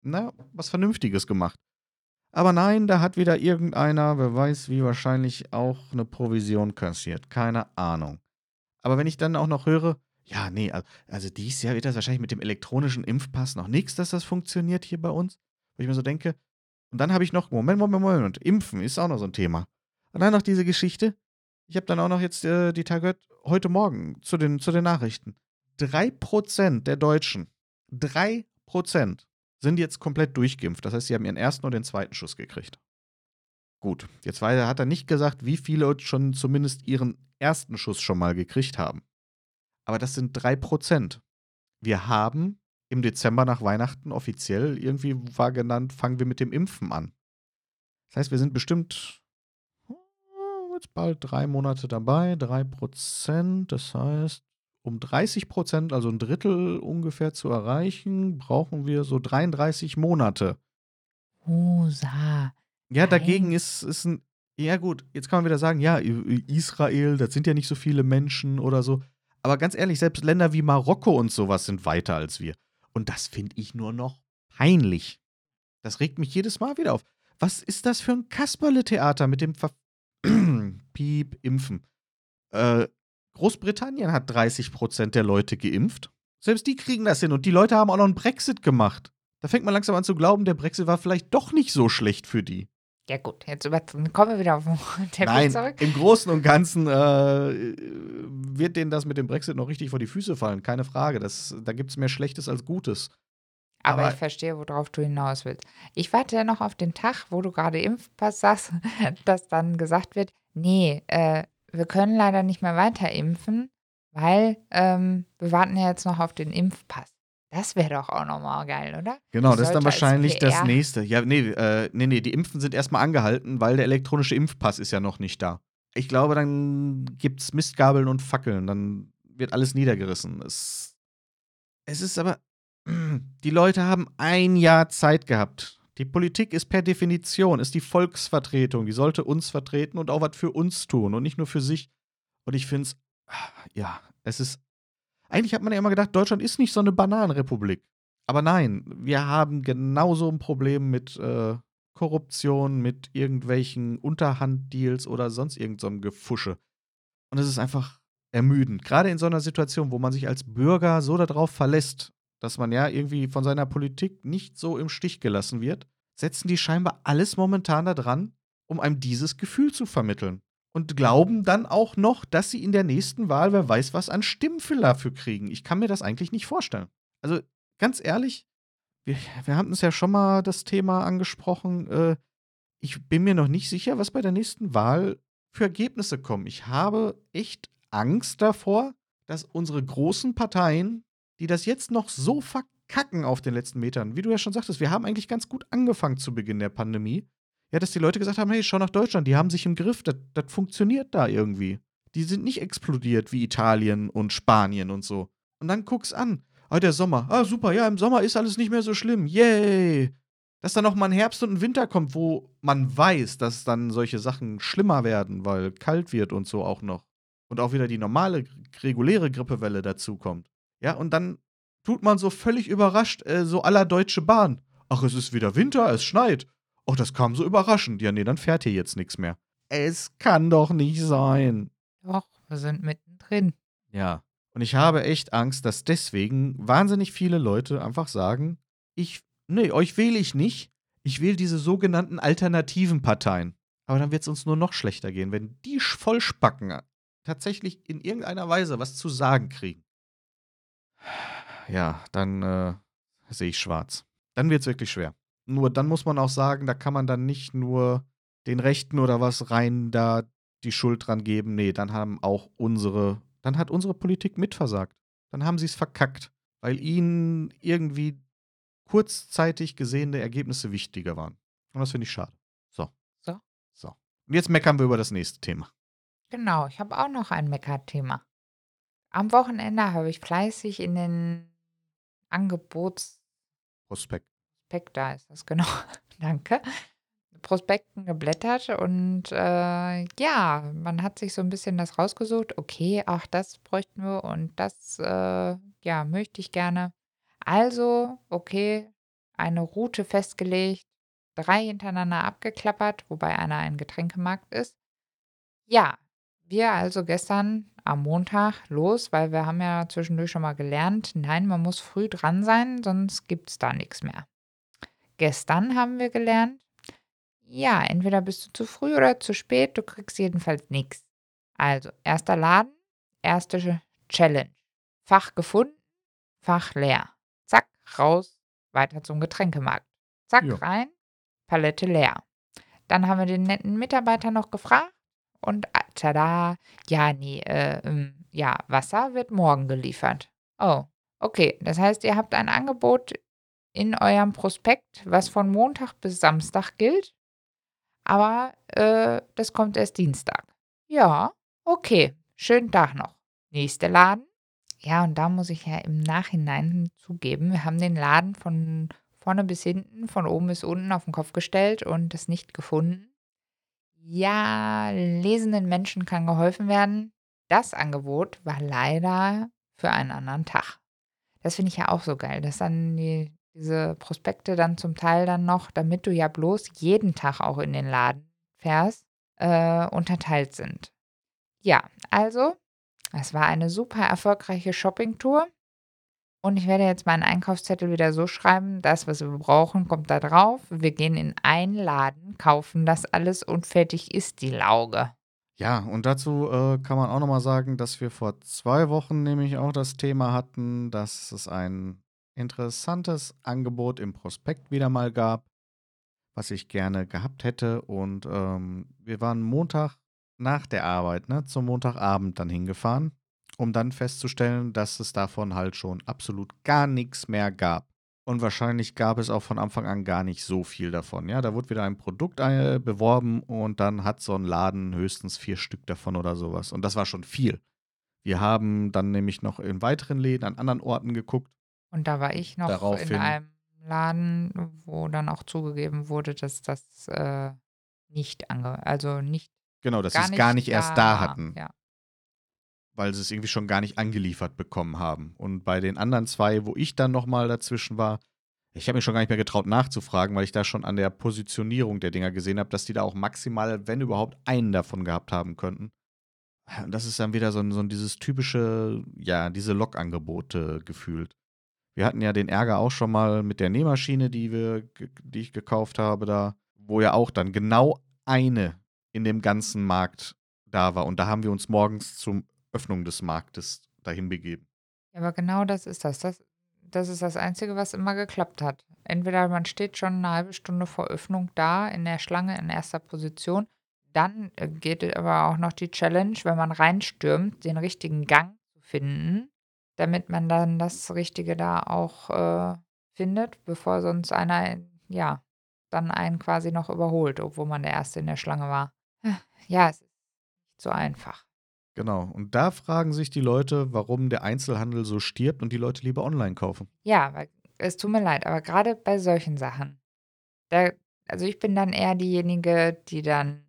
na, was Vernünftiges gemacht? Aber nein, da hat wieder irgendeiner, wer weiß wie wahrscheinlich, auch eine Provision kassiert. Keine Ahnung. Aber wenn ich dann auch noch höre, ja, nee, also dieses Jahr wird das wahrscheinlich mit dem elektronischen Impfpass noch nichts, dass das funktioniert hier bei uns. Wo ich mir so denke, und dann habe ich noch, Moment, Moment, Moment, Impfen ist auch noch so ein Thema. Und dann noch diese Geschichte, ich habe dann auch noch jetzt äh, die Tage heute Morgen zu den, zu den Nachrichten. 3% der Deutschen, 3% sind jetzt komplett durchgeimpft. Das heißt, sie haben ihren ersten und den zweiten Schuss gekriegt. Gut, jetzt hat er nicht gesagt, wie viele schon zumindest ihren ersten Schuss schon mal gekriegt haben. Aber das sind 3%. Wir haben im Dezember nach Weihnachten offiziell, irgendwie war genannt, fangen wir mit dem Impfen an. Das heißt, wir sind bestimmt oh, jetzt bald drei Monate dabei, 3%. Das heißt, um 30%, also ein Drittel ungefähr zu erreichen, brauchen wir so 33 Monate. Husa. Ja, dagegen ist, ist ein. Ja, gut, jetzt kann man wieder sagen, ja, Israel, das sind ja nicht so viele Menschen oder so. Aber ganz ehrlich, selbst Länder wie Marokko und sowas sind weiter als wir. Und das finde ich nur noch peinlich. Das regt mich jedes Mal wieder auf. Was ist das für ein Kasperle-Theater mit dem Ver [clears throat] Piep, Impfen? Äh, Großbritannien hat 30% der Leute geimpft. Selbst die kriegen das hin und die Leute haben auch noch einen Brexit gemacht. Da fängt man langsam an zu glauben, der Brexit war vielleicht doch nicht so schlecht für die. Ja gut, jetzt kommen wir wieder auf den Teppich Nein, zurück. Im Großen und Ganzen äh, wird denen das mit dem Brexit noch richtig vor die Füße fallen, keine Frage. Das, da gibt es mehr Schlechtes als Gutes. Aber, Aber, ich verstehe, worauf du hinaus willst. Ich warte ja noch auf den Tag, wo du gerade Impfpass sagst, [laughs] dass dann gesagt wird, nee, äh, wir können leider nicht mehr weiter impfen, weil ähm, wir warten ja jetzt noch auf den Impfpass. Das wäre doch auch nochmal geil, oder? Genau, das ist dann wahrscheinlich das nächste. Ja, nee, äh, nee, nee, die Impfen sind erstmal angehalten, weil der elektronische Impfpass ist ja noch nicht da. Ich glaube, dann gibt es Mistgabeln und Fackeln, dann wird alles niedergerissen. Es, es ist aber, [clears throat] die Leute haben ein Jahr Zeit gehabt. Die Politik ist per Definition, ist die Volksvertretung. Die sollte uns vertreten und auch was für uns tun und nicht nur für sich. Und ich finde es, ja, es ist eigentlich hat man ja immer gedacht, Deutschland ist nicht so eine Bananenrepublik. Aber nein, wir haben genauso ein Problem mit äh, Korruption, mit irgendwelchen Unterhanddeals oder sonst irgendeinem so Gefusche. Und es ist einfach ermüdend. Gerade in so einer Situation, wo man sich als Bürger so darauf verlässt, dass man ja irgendwie von seiner Politik nicht so im Stich gelassen wird, setzen die scheinbar alles momentan da dran, um einem dieses Gefühl zu vermitteln. Und glauben dann auch noch, dass sie in der nächsten Wahl, wer weiß was, an Stimmen dafür kriegen. Ich kann mir das eigentlich nicht vorstellen. Also ganz ehrlich, wir, wir hatten es ja schon mal das Thema angesprochen. Äh, ich bin mir noch nicht sicher, was bei der nächsten Wahl für Ergebnisse kommen. Ich habe echt Angst davor, dass unsere großen Parteien, die das jetzt noch so verkacken auf den letzten Metern, wie du ja schon sagtest, wir haben eigentlich ganz gut angefangen zu Beginn der Pandemie. Ja, dass die Leute gesagt haben, hey, schau nach Deutschland, die haben sich im Griff, das, funktioniert da irgendwie. Die sind nicht explodiert wie Italien und Spanien und so. Und dann guck's an. Ah, der Sommer. Ah, super, ja, im Sommer ist alles nicht mehr so schlimm. Yay! Dass dann noch mal ein Herbst und ein Winter kommt, wo man weiß, dass dann solche Sachen schlimmer werden, weil kalt wird und so auch noch. Und auch wieder die normale, reguläre Grippewelle dazukommt. Ja, und dann tut man so völlig überrascht, äh, so aller Deutsche Bahn. Ach, es ist wieder Winter, es schneit. Ach, das kam so überraschend. Ja, nee, dann fährt hier jetzt nichts mehr. Es kann doch nicht sein. Doch, wir sind mittendrin. Ja. Und ich habe echt Angst, dass deswegen wahnsinnig viele Leute einfach sagen, ich nee, euch wähle ich nicht. Ich wähle diese sogenannten alternativen Parteien. Aber dann wird es uns nur noch schlechter gehen, wenn die Vollspacken tatsächlich in irgendeiner Weise was zu sagen kriegen. Ja, dann äh, sehe ich schwarz. Dann wird es wirklich schwer. Nur dann muss man auch sagen, da kann man dann nicht nur den Rechten oder was rein da die Schuld dran geben. Nee, dann haben auch unsere, dann hat unsere Politik mitversagt. Dann haben sie es verkackt, weil ihnen irgendwie kurzzeitig gesehene Ergebnisse wichtiger waren. Und das finde ich schade. So. So. So. Und jetzt meckern wir über das nächste Thema. Genau, ich habe auch noch ein Meckerthema. Am Wochenende habe ich fleißig in den Angebots Prospekt. Prospekt, da ist das genau, [laughs] danke, Prospekten geblättert und äh, ja, man hat sich so ein bisschen das rausgesucht, okay, auch das bräuchten wir und das, äh, ja, möchte ich gerne. Also, okay, eine Route festgelegt, drei hintereinander abgeklappert, wobei einer ein Getränkemarkt ist. Ja, wir also gestern am Montag los, weil wir haben ja zwischendurch schon mal gelernt, nein, man muss früh dran sein, sonst gibt es da nichts mehr. Gestern haben wir gelernt, ja, entweder bist du zu früh oder zu spät, du kriegst jedenfalls nichts. Also, erster Laden, erste Challenge. Fach gefunden, Fach leer raus, weiter zum Getränkemarkt. Zack, ja. rein, Palette leer. Dann haben wir den netten Mitarbeiter noch gefragt und tada, ja, nee, äh, ähm, ja, Wasser wird morgen geliefert. Oh, okay. Das heißt, ihr habt ein Angebot in eurem Prospekt, was von Montag bis Samstag gilt, aber äh, das kommt erst Dienstag. Ja, okay. Schönen Tag noch. Nächster Laden. Ja, und da muss ich ja im Nachhinein zugeben, wir haben den Laden von vorne bis hinten, von oben bis unten auf den Kopf gestellt und es nicht gefunden. Ja, lesenden Menschen kann geholfen werden. Das Angebot war leider für einen anderen Tag. Das finde ich ja auch so geil, dass dann die, diese Prospekte dann zum Teil dann noch, damit du ja bloß jeden Tag auch in den Laden fährst, äh, unterteilt sind. Ja, also es war eine super erfolgreiche Shoppingtour. Und ich werde jetzt meinen Einkaufszettel wieder so schreiben, das, was wir brauchen, kommt da drauf. Wir gehen in einen Laden, kaufen das alles und fertig ist die Lauge. Ja, und dazu äh, kann man auch nochmal sagen, dass wir vor zwei Wochen nämlich auch das Thema hatten, dass es ein interessantes Angebot im Prospekt wieder mal gab, was ich gerne gehabt hätte. Und ähm, wir waren Montag nach der Arbeit, ne, zum Montagabend dann hingefahren, um dann festzustellen, dass es davon halt schon absolut gar nichts mehr gab. Und wahrscheinlich gab es auch von Anfang an gar nicht so viel davon. Ja, da wurde wieder ein Produkt äh, beworben und dann hat so ein Laden höchstens vier Stück davon oder sowas. Und das war schon viel. Wir haben dann nämlich noch in weiteren Läden an anderen Orten geguckt. Und da war ich noch Daraufhin, in einem Laden, wo dann auch zugegeben wurde, dass das äh, nicht ange also nicht Genau, dass sie es gar nicht erst da hatten. Ja. Weil sie es irgendwie schon gar nicht angeliefert bekommen haben. Und bei den anderen zwei, wo ich dann nochmal dazwischen war, ich habe mich schon gar nicht mehr getraut nachzufragen, weil ich da schon an der Positionierung der Dinger gesehen habe, dass die da auch maximal, wenn überhaupt, einen davon gehabt haben könnten. Und das ist dann wieder so, so dieses typische, ja, diese Log-Angebote gefühlt. Wir hatten ja den Ärger auch schon mal mit der Nähmaschine, die, wir, die ich gekauft habe, da, wo ja auch dann genau eine in dem ganzen Markt da war. Und da haben wir uns morgens zur Öffnung des Marktes dahin begeben. Ja, aber genau das ist das. das. Das ist das Einzige, was immer geklappt hat. Entweder man steht schon eine halbe Stunde vor Öffnung da in der Schlange in erster Position. Dann äh, geht aber auch noch die Challenge, wenn man reinstürmt, den richtigen Gang zu finden, damit man dann das Richtige da auch äh, findet, bevor sonst einer, ja, dann einen quasi noch überholt, obwohl man der Erste in der Schlange war. Ja, es ist nicht so einfach. Genau. Und da fragen sich die Leute, warum der Einzelhandel so stirbt und die Leute lieber online kaufen. Ja, es tut mir leid, aber gerade bei solchen Sachen, da, also ich bin dann eher diejenige, die dann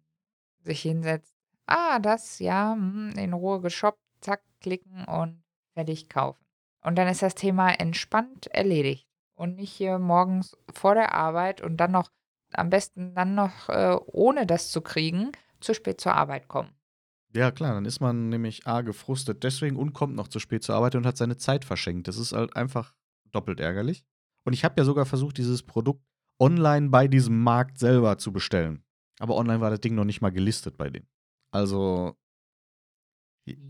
sich hinsetzt. Ah, das, ja, hm, in Ruhe geshoppt, zack, klicken und fertig kaufen. Und dann ist das Thema entspannt erledigt. Und nicht hier morgens vor der Arbeit und dann noch, am besten dann noch, äh, ohne das zu kriegen, zu spät zur Arbeit kommen. Ja, klar, dann ist man nämlich A, gefrustet deswegen und kommt noch zu spät zur Arbeit und hat seine Zeit verschenkt. Das ist halt einfach doppelt ärgerlich. Und ich habe ja sogar versucht, dieses Produkt online bei diesem Markt selber zu bestellen. Aber online war das Ding noch nicht mal gelistet bei denen. Also,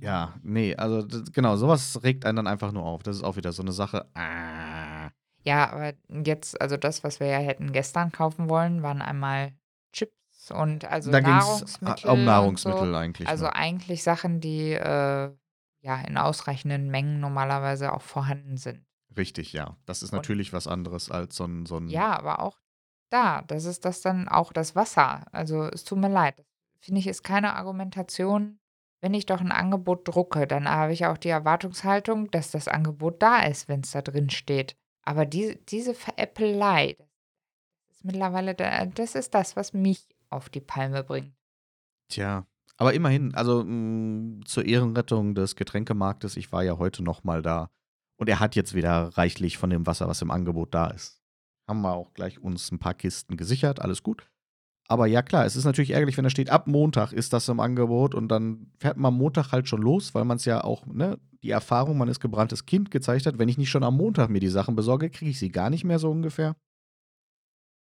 ja, nee, also genau, sowas regt einen dann einfach nur auf. Das ist auch wieder so eine Sache. Ah. Ja, aber jetzt, also das, was wir ja hätten gestern kaufen wollen, waren einmal Chips und also Da ging's Nahrungsmittel um und Nahrungsmittel so. eigentlich Also nur. eigentlich Sachen, die äh, ja in ausreichenden Mengen normalerweise auch vorhanden sind. Richtig, ja. Das ist Und natürlich was anderes als so ein, so ein ja, aber auch da, das ist das dann auch das Wasser. Also es tut mir leid. Finde ich ist keine Argumentation. Wenn ich doch ein Angebot drucke, dann habe ich auch die Erwartungshaltung, dass das Angebot da ist, wenn es da drin steht. Aber die, diese Veräppelei, das ist mittlerweile, da, das ist das, was mich auf die Palme bringt. Tja, aber immerhin, also mh, zur Ehrenrettung des Getränkemarktes, ich war ja heute noch mal da und er hat jetzt wieder reichlich von dem Wasser, was im Angebot da ist. Haben wir auch gleich uns ein paar Kisten gesichert, alles gut. Aber ja klar, es ist natürlich ärgerlich, wenn da steht, ab Montag ist das im Angebot und dann fährt man Montag halt schon los, weil man es ja auch, ne, die Erfahrung, man ist gebranntes Kind gezeigt hat, wenn ich nicht schon am Montag mir die Sachen besorge, kriege ich sie gar nicht mehr so ungefähr.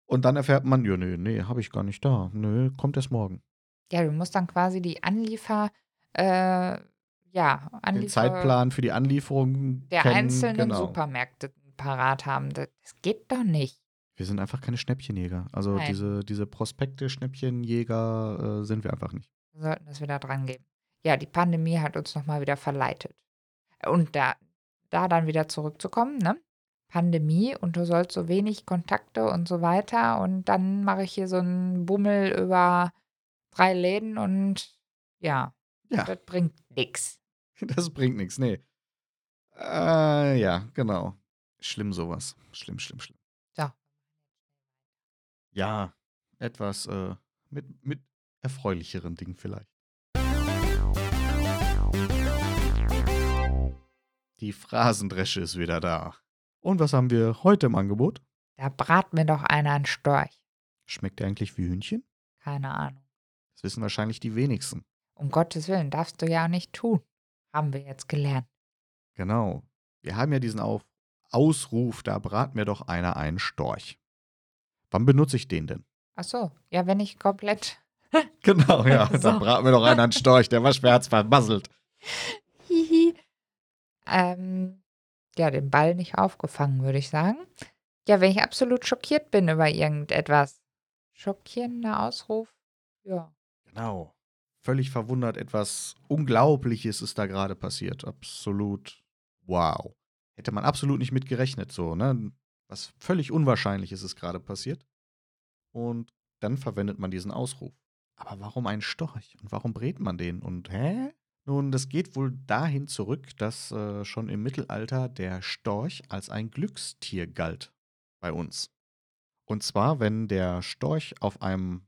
Und dann erfährt man, ja, nee, nee, habe ich gar nicht da. Nö, kommt erst morgen. Ja, du musst dann quasi die Anliefer, äh, ja, Den Anliefer Zeitplan für die Anlieferung der kennen, einzelnen genau. Supermärkte parat haben. Das, das geht doch nicht. Wir sind einfach keine Schnäppchenjäger. Also Nein. diese, diese Prospekte, Schnäppchenjäger äh, sind wir einfach nicht. Wir sollten das wieder dran geben. Ja, die Pandemie hat uns nochmal wieder verleitet. Und da, da dann wieder zurückzukommen, ne? Pandemie und du sollst so wenig Kontakte und so weiter. Und dann mache ich hier so einen Bummel über drei Läden und ja, Ja, das bringt nichts. [laughs] das bringt nichts, nee. Äh, ja, genau. Schlimm sowas. Schlimm, schlimm, schlimm. So. Ja, etwas äh, mit, mit erfreulicheren Dingen vielleicht. Die Phrasendresche ist wieder da. Und was haben wir heute im Angebot? Da brat mir doch einer einen Storch. Schmeckt der eigentlich wie Hühnchen? Keine Ahnung. Das wissen wahrscheinlich die wenigsten. Um Gottes Willen, darfst du ja nicht tun. Haben wir jetzt gelernt. Genau. Wir haben ja diesen Auf Ausruf, da brat mir doch einer einen Storch. Wann benutze ich den denn? Ach so, ja, wenn ich komplett. [laughs] Genau, ja. So. Da brat mir doch einer einen [laughs] Storch, der war schmerzverbasselt. Hihi. ähm, ja, den Ball nicht aufgefangen, würde ich sagen. Ja, wenn ich absolut schockiert bin über irgendetwas. Schockierender Ausruf? Ja. Genau. Völlig verwundert, etwas Unglaubliches ist da gerade passiert. Absolut wow. Hätte man absolut nicht mit gerechnet, so, ne? Was völlig Unwahrscheinliches ist gerade passiert. Und dann verwendet man diesen Ausruf. Aber warum ein Storch? Und warum brät man den? Und hä? Nun, das geht wohl dahin zurück, dass äh, schon im Mittelalter der Storch als ein Glückstier galt bei uns. Und zwar, wenn der Storch auf einem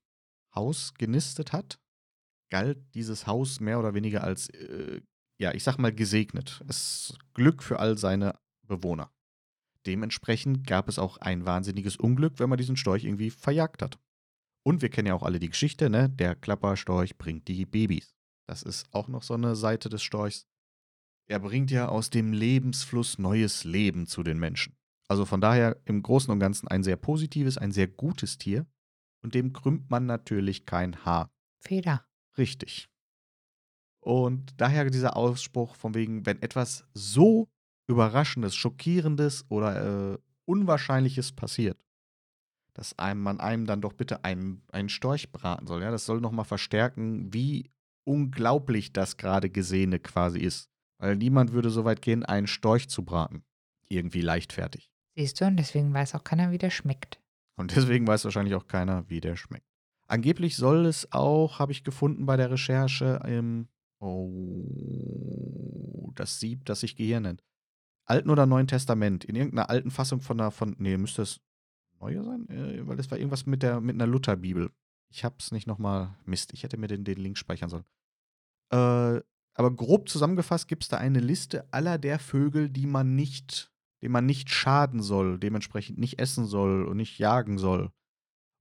Haus genistet hat, galt dieses Haus mehr oder weniger als, äh, ja, ich sag mal, gesegnet. Es Glück für all seine Bewohner. Dementsprechend gab es auch ein wahnsinniges Unglück, wenn man diesen Storch irgendwie verjagt hat. Und wir kennen ja auch alle die Geschichte, ne? Der Klapperstorch bringt die Babys. Das ist auch noch so eine Seite des Storchs. er bringt ja aus dem Lebensfluss neues Leben zu den Menschen. Also von daher im Großen und Ganzen ein sehr positives, ein sehr gutes Tier. Und dem krümmt man natürlich kein Haar. Feder. Richtig. Und daher dieser Ausspruch von wegen, wenn etwas so Überraschendes, Schockierendes oder äh, Unwahrscheinliches passiert, dass einem, man einem dann doch bitte einen, einen Storch braten soll. Ja, das soll nochmal verstärken, wie unglaublich das gerade Gesehene quasi ist. Weil niemand würde so weit gehen, einen Storch zu braten. Irgendwie leichtfertig. Siehst du, und deswegen weiß auch keiner, wie der schmeckt. Und deswegen weiß wahrscheinlich auch keiner, wie der schmeckt. Angeblich soll es auch, habe ich gefunden bei der Recherche, im, oh, das Sieb, das sich Gehirn nennt. Alten oder Neuen Testament. In irgendeiner alten Fassung von einer, von, nee, müsste es neue sein? Äh, weil das war irgendwas mit, der, mit einer Lutherbibel. Ich habe es nicht nochmal, Mist, ich hätte mir den, den Link speichern sollen. Äh, aber grob zusammengefasst gibt es da eine Liste aller der Vögel, die man nicht, dem man nicht schaden soll, dementsprechend nicht essen soll und nicht jagen soll.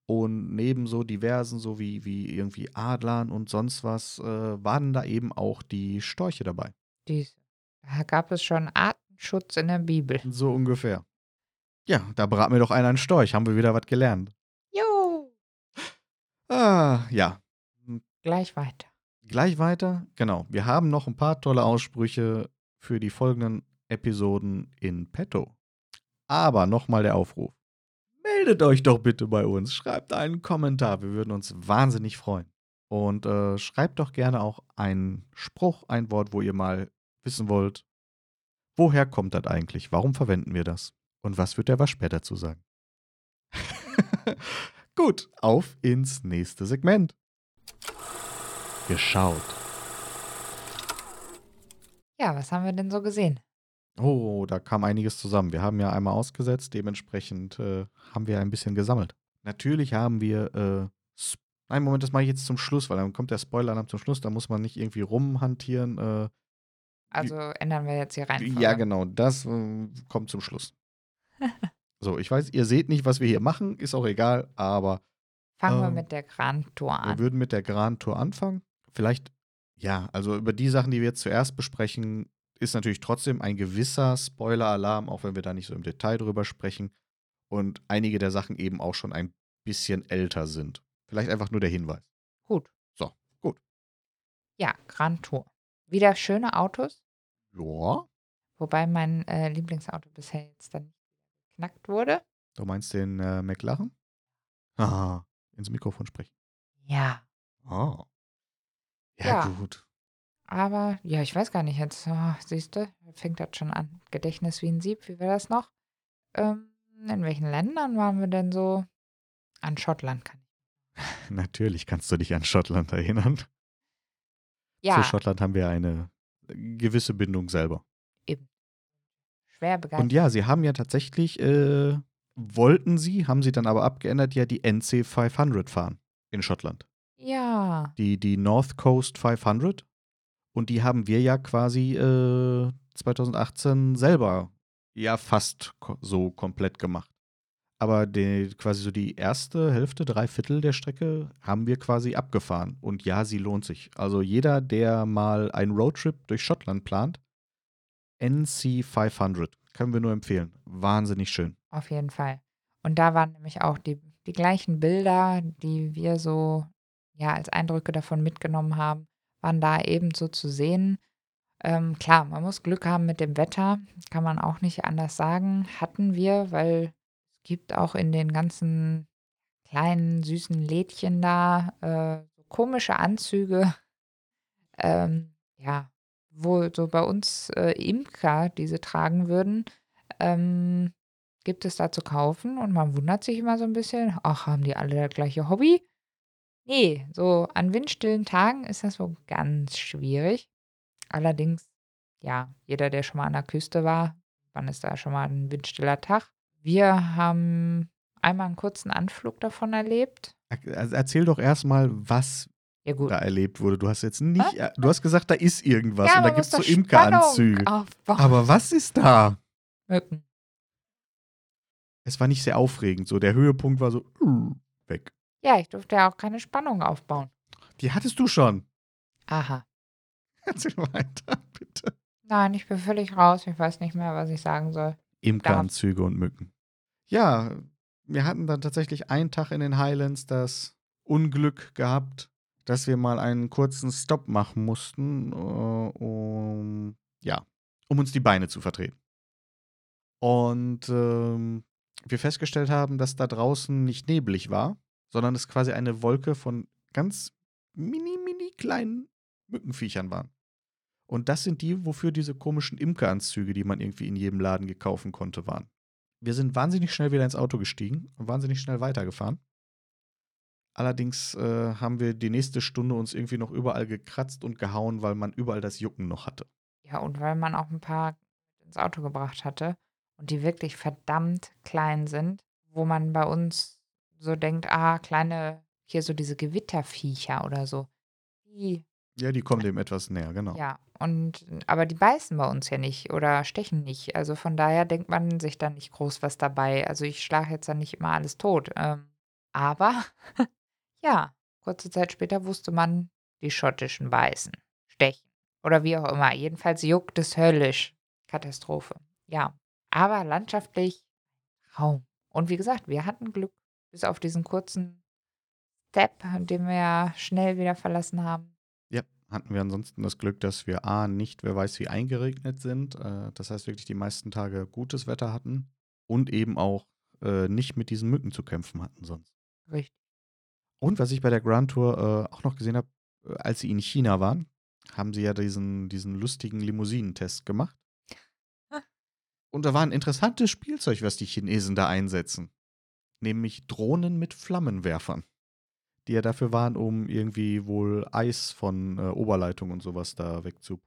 Und neben so diversen, so wie, wie irgendwie Adlern und sonst was, äh, waren da eben auch die Storche dabei. Dies. Da gab es schon Artenschutz in der Bibel. So ungefähr. Ja, da braten wir doch einer einen Storch, haben wir wieder was gelernt. Ah, ja. Gleich weiter. Gleich weiter. Genau. Wir haben noch ein paar tolle Aussprüche für die folgenden Episoden in petto. Aber nochmal der Aufruf. Meldet euch doch bitte bei uns. Schreibt einen Kommentar. Wir würden uns wahnsinnig freuen. Und äh, schreibt doch gerne auch einen Spruch, ein Wort, wo ihr mal wissen wollt, woher kommt das eigentlich? Warum verwenden wir das? Und was wird der Waschbär dazu sagen? [laughs] Gut, auf ins nächste Segment geschaut. Ja, was haben wir denn so gesehen? Oh, da kam einiges zusammen. Wir haben ja einmal ausgesetzt, dementsprechend äh, haben wir ein bisschen gesammelt. Natürlich haben wir. Äh, Nein, Moment, das mache ich jetzt zum Schluss, weil dann kommt der Spoiler zum Schluss. Da muss man nicht irgendwie rumhantieren. Äh, also ändern wir jetzt hier rein. Ja, genau. Das äh, kommt zum Schluss. [laughs] so, ich weiß, ihr seht nicht, was wir hier machen. Ist auch egal, aber. Fangen wir ähm, mit der Grand Tour an. Wir würden mit der Grand Tour anfangen vielleicht, ja, also über die Sachen, die wir jetzt zuerst besprechen, ist natürlich trotzdem ein gewisser Spoiler-Alarm, auch wenn wir da nicht so im Detail drüber sprechen. Und einige der Sachen eben auch schon ein bisschen älter sind. Vielleicht einfach nur der Hinweis. Gut. So, gut. Ja, Grand Tour. Wieder schöne Autos. Ja. Wobei mein äh, Lieblingsauto bisher jetzt dann geknackt wurde. Du meinst den äh, McLaren? Ah, ins Mikrofon sprechen. Ja. Oh. Ja, Ja. gut. Aber ja, ich weiß gar nicht jetzt. Oh, siehst du, fängt das schon an. Gedächtnis wie ein Sieb, wie war das noch? Ähm, in welchen Ländern waren wir denn so? An Schottland kann ich. [laughs] Natürlich kannst du dich an Schottland erinnern. Zu Ja, Schottland haben wir eine gewisse Bindung selber. Schwer Und begeistert. ja, sie haben ja tatsächlich, äh, wollten sie, haben sie dann aber abgeändert, ja die NC 500 fahren in Schottland. Ja, Die, die North Coast 500. Und die haben wir ja quasi äh, 2018 selber ja fast ko so komplett gemacht. Aber die, quasi so die erste Hälfte, drei Viertel der Strecke haben wir quasi abgefahren. Und ja, sie lohnt sich. Also jeder, der mal einen Roadtrip durch Schottland plant, NC 500, können wir nur empfehlen. Wahnsinnig schön. auf jeden Fall. Und da waren nämlich auch die, die gleichen Bilder, die wir so ja als Eindrücke davon mitgenommen haben, waren da ebenso zu sehen. Ähm, klar, man muss Glück haben mit dem Wetter, kann man auch nicht anders sagen. Hatten wir, weil es gibt auch in den ganzen kleinen süßen Lädchen da äh, so komische Anzüge, [laughs] ähm, ja, wo so bei uns äh, Imker diese tragen würden, ähm, gibt es da zu kaufen und man wundert sich immer so ein bisschen, ach, haben die alle das gleiche Hobby? Nee, so an windstillen Tagen ist das so ganz schwierig. Allerdings, ja, jeder, der schon mal an der Küste war, wann ist da schon mal ein windstiller Tag? Wir haben einmal einen kurzen Anflug davon erlebt. Er- also Erzähl doch erstmal, was Ja da erlebt wurde. Du hast jetzt nicht, äh, du hast gesagt, da ist irgendwas ja, und da gibt es so Imkeranzüge. Aber was ist da? Mücken. Es war nicht sehr aufregend. So, der Höhepunkt war so uh, weg. Ja, ich durfte ja auch keine Spannung aufbauen. Die hattest du schon. Aha. [laughs] Erzähl weiter, bitte. Nein, ich bin völlig raus. Ich weiß nicht mehr, was ich sagen soll. Imkeranzüge und Mücken. Ja, wir hatten dann tatsächlich einen Tag in den Highlands das Unglück gehabt, dass wir mal einen kurzen Stopp machen mussten, äh, um, ja, um uns die Beine zu vertreten. Und ähm, wir festgestellt haben, dass da draußen nicht neblig war, sondern es quasi eine Wolke von ganz mini, mini kleinen Mückenviechern waren. Und das sind die, wofür diese komischen Imkeranzüge, die man irgendwie in jedem Laden gekaufen konnte, waren. Wir sind wahnsinnig schnell wieder ins Auto gestiegen und wahnsinnig schnell weitergefahren. Allerdings äh, haben wir die nächste Stunde uns irgendwie noch überall gekratzt und gehauen, weil man überall das Jucken noch hatte. Ja, und weil man auch ein paar ins Auto gebracht hatte und die wirklich verdammt klein sind, wo man bei uns so denkt, ah, kleine, hier so diese Gewitterviecher oder so. Die, Ja, die kommen dem etwas näher, genau. ja, und aber die beißen bei uns ja nicht oder stechen nicht. Also von daher denkt man sich da nicht groß was dabei. Also ich schlage jetzt dann nicht immer alles tot. Ähm, aber [laughs] ja, kurze Zeit später wusste man, die schottischen beißen, stechen oder wie auch immer. Jedenfalls juckt es höllisch. Katastrophe. Ja, aber landschaftlich Traum. Und wie gesagt, wir hatten Glück, bis auf diesen kurzen Step, den wir ja schnell wieder verlassen haben. Ja, hatten wir ansonsten das Glück, dass wir A, nicht, wer weiß, wie eingeregnet sind. Äh, das heißt wirklich die meisten Tage gutes Wetter hatten und eben auch äh, nicht mit diesen Mücken zu kämpfen hatten sonst. Richtig. Und was ich bei der Grand Tour äh, auch noch gesehen habe, äh, als sie in China waren, haben sie ja diesen, diesen lustigen Limousinentest gemacht. Und da war ein interessantes Spielzeug, was die Chinesen da einsetzen. Nämlich Drohnen mit Flammenwerfern. Die ja dafür waren, um irgendwie wohl Eis von äh, Oberleitung und sowas da wegzu.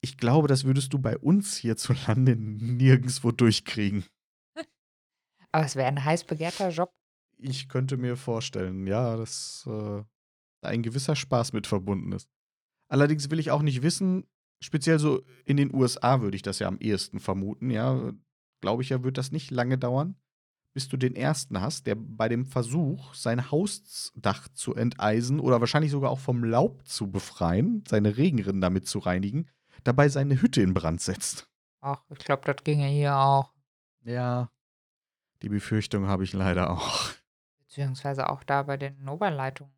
Ich glaube, das würdest du bei uns hierzulande nirgendwo durchkriegen. [laughs] Aber es wäre ein heiß begehrter Job. Ich könnte mir vorstellen, ja, dass äh, da ein gewisser Spaß mit verbunden ist. Allerdings will ich auch nicht wissen, speziell so in den USA würde ich das ja am ehesten vermuten, ja. Glaube ich ja, wird das nicht lange dauern, bis du den ersten hast, der bei dem Versuch, sein Hausdach zu enteisen oder wahrscheinlich sogar auch vom Laub zu befreien, seine Regenrinnen damit zu reinigen, dabei seine Hütte in Brand setzt. Ach, ich glaube, das ginge hier auch. Ja. Die Befürchtung habe ich leider auch. Beziehungsweise auch da bei den Oberleitungen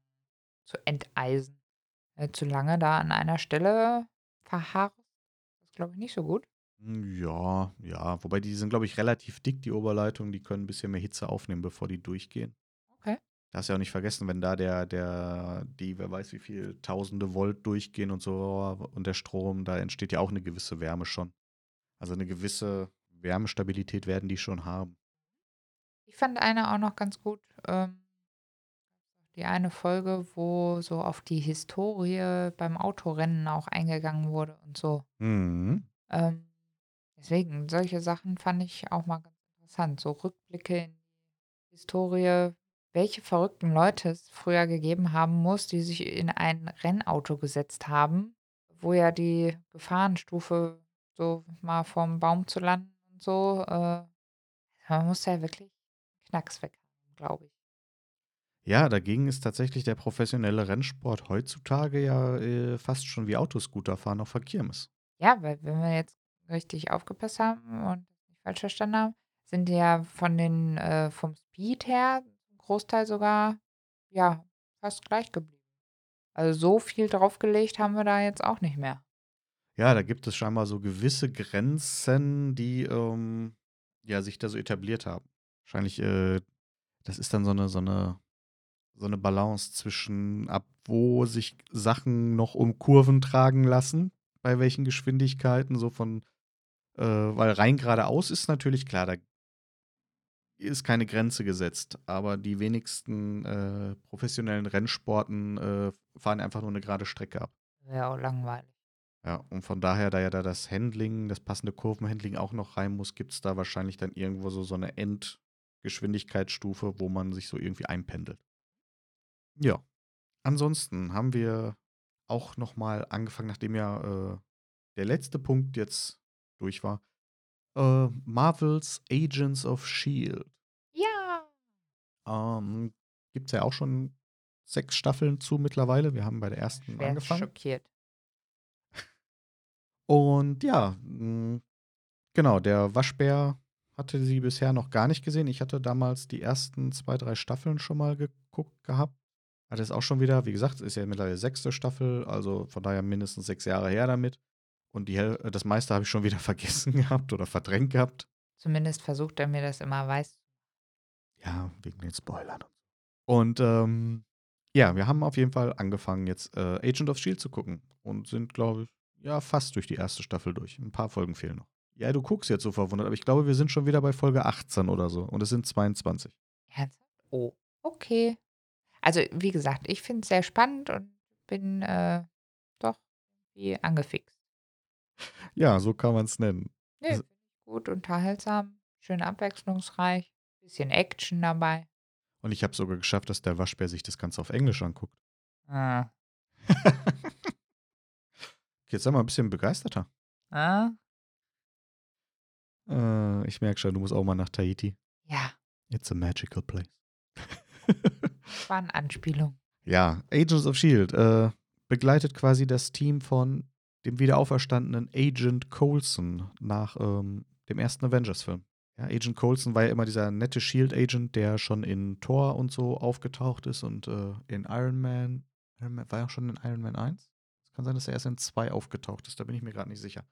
zu enteisen. Äh, zu lange da an einer Stelle verharrt, ist, glaube ich, nicht so gut. Hm, Ja, ja. Wobei die sind, glaube ich, relativ dick, die Oberleitungen. Die können ein bisschen mehr Hitze aufnehmen, bevor die durchgehen. Okay. Darfst ja auch nicht vergessen, wenn da der, der, die, wer weiß wie viel tausende Volt durchgehen und so und der Strom, da entsteht ja auch eine gewisse Wärme schon. Also eine gewisse Wärmestabilität werden die schon haben. Ich fand eine auch noch ganz gut. Ähm, die eine Folge, wo so auf die Historie beim Autorennen auch eingegangen wurde und so. Mhm. Ähm, deswegen, solche Sachen fand ich auch mal ganz interessant. So Rückblicke in die Historie, welche verrückten Leute es früher gegeben haben muss, die sich in ein Rennauto gesetzt haben, wo ja die Gefahrenstufe so mal vom Baum zu landen und so, äh, man muss ja wirklich Knacks weg glaube ich. Ja, dagegen ist tatsächlich der professionelle Rennsport heutzutage ja äh, fast schon wie Autoscooterfahren auf der Kirmes. Ja, weil wenn wir jetzt richtig aufgepasst haben und nicht falsch verstanden haben, sind die ja von den, äh, vom Speed her zum Großteil sogar, ja, fast gleich geblieben. Also so viel draufgelegt haben wir da jetzt auch nicht mehr. Ja, da gibt es scheinbar so gewisse Grenzen, die ähm, ja, sich da so etabliert haben. Wahrscheinlich, äh, das ist dann so eine, so eine, so eine Balance zwischen, ab wo sich Sachen noch um Kurven tragen lassen, bei welchen Geschwindigkeiten, so von, äh, weil rein geradeaus ist natürlich klar, da ist keine Grenze gesetzt, aber die wenigsten äh, professionellen Rennsporten äh, fahren einfach nur eine gerade Strecke ab. Wäre auch langweilig. Ja, und von daher, da ja da das Handling, das passende Kurvenhandling auch noch rein muss, gibt es da wahrscheinlich dann irgendwo so, so eine Endgeschwindigkeitsstufe, wo man sich so irgendwie einpendelt. Ja. Ansonsten haben wir auch noch mal angefangen, nachdem ja äh, der letzte Punkt jetzt durch war, äh, Marvel's Agents of S.H.I.E.L.D. Ja. Ähm, gibt es ja auch schon sechs Staffeln zu mittlerweile. Wir haben bei der ersten Schwer angefangen. schockiert. Und ja, mh, genau, der Waschbär hatte sie bisher noch gar nicht gesehen. Ich hatte damals die ersten zwei, drei Staffeln schon mal geguckt gehabt. Hatte es auch schon wieder, wie gesagt, ist ja mittlerweile sechste Staffel, also von daher mindestens sechs Jahre her damit. Und die, das meiste habe ich schon [laughs] wieder vergessen gehabt oder verdrängt gehabt. Zumindest versucht er mir das immer weiß. Ja, wegen den Spoilern. Und ähm, ja, wir haben auf jeden Fall angefangen, jetzt äh, Agent of Shield zu gucken. Und sind, glaube ich, ja, fast durch die erste Staffel durch. Ein paar Folgen fehlen noch. Ja, du guckst jetzt so verwundert, aber ich glaube, wir sind schon wieder bei Folge 18 oder so. Und es sind 22. Ernsthaft? Oh, okay. Also, wie gesagt, ich finde es sehr spannend und bin äh, doch wie angefixt. Ja, so kann man es nennen. Nee, Also- gut, unterhaltsam, schön abwechslungsreich, bisschen Action dabei. Und ich habe sogar geschafft, dass der Waschbär sich das Ganze auf Englisch anguckt. Ah. [laughs] Jetzt sei mal ein bisschen begeisterter. Ah? Äh, ich merke schon, du musst auch mal nach Tahiti. Ja, It's a magical place. [laughs] war eine Anspielung. Ja, Agents of Shield äh, begleitet quasi das Team von dem wiederauferstandenen Agent Coulson nach ähm, dem ersten Avengers-Film. Ja, Agent Coulson war ja immer dieser nette Shield-Agent, der schon in Thor und so aufgetaucht ist und äh, in Iron Man, Iron Man. War ja auch schon in Iron Man 1? Es kann sein, dass er erst in 2 aufgetaucht ist, da bin ich mir gerade nicht sicher.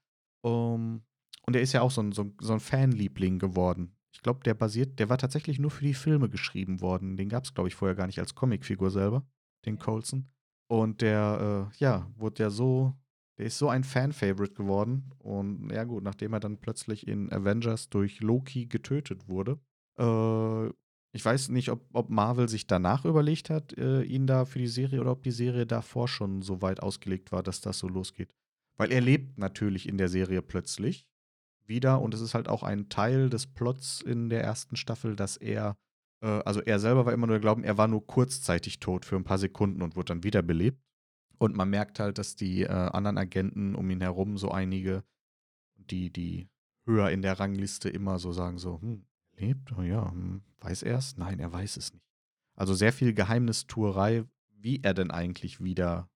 Um, und er ist ja auch so ein, so so ein Fanliebling geworden. Ich glaube, der basiert, der war tatsächlich nur für die Filme geschrieben worden. Den gab es, glaube ich, vorher gar nicht als Comicfigur selber, den Coulson. Und der, äh, ja, wurde ja so, der ist so ein Fan-Favorite geworden. Und ja, gut, nachdem er dann plötzlich in Avengers durch Loki getötet wurde, äh, ich weiß nicht, ob, ob Marvel sich danach überlegt hat, äh, ihn da für die Serie oder ob die Serie davor schon so weit ausgelegt war, dass das so losgeht. Weil er lebt natürlich in der Serie plötzlich wieder und es ist halt auch ein Teil des Plots in der ersten Staffel, dass er, äh, also er selber war immer nur der Glauben, er war nur kurzzeitig tot für ein paar Sekunden und wurde dann wiederbelebt. Und man merkt halt, dass die äh, anderen Agenten um ihn herum, so einige, die, die höher in der Rangliste immer so sagen, so, hm, lebt? Oh ja, hm, weiß er es? Nein, er weiß es nicht. Also sehr viel Geheimnistuerei, wie er denn eigentlich wieder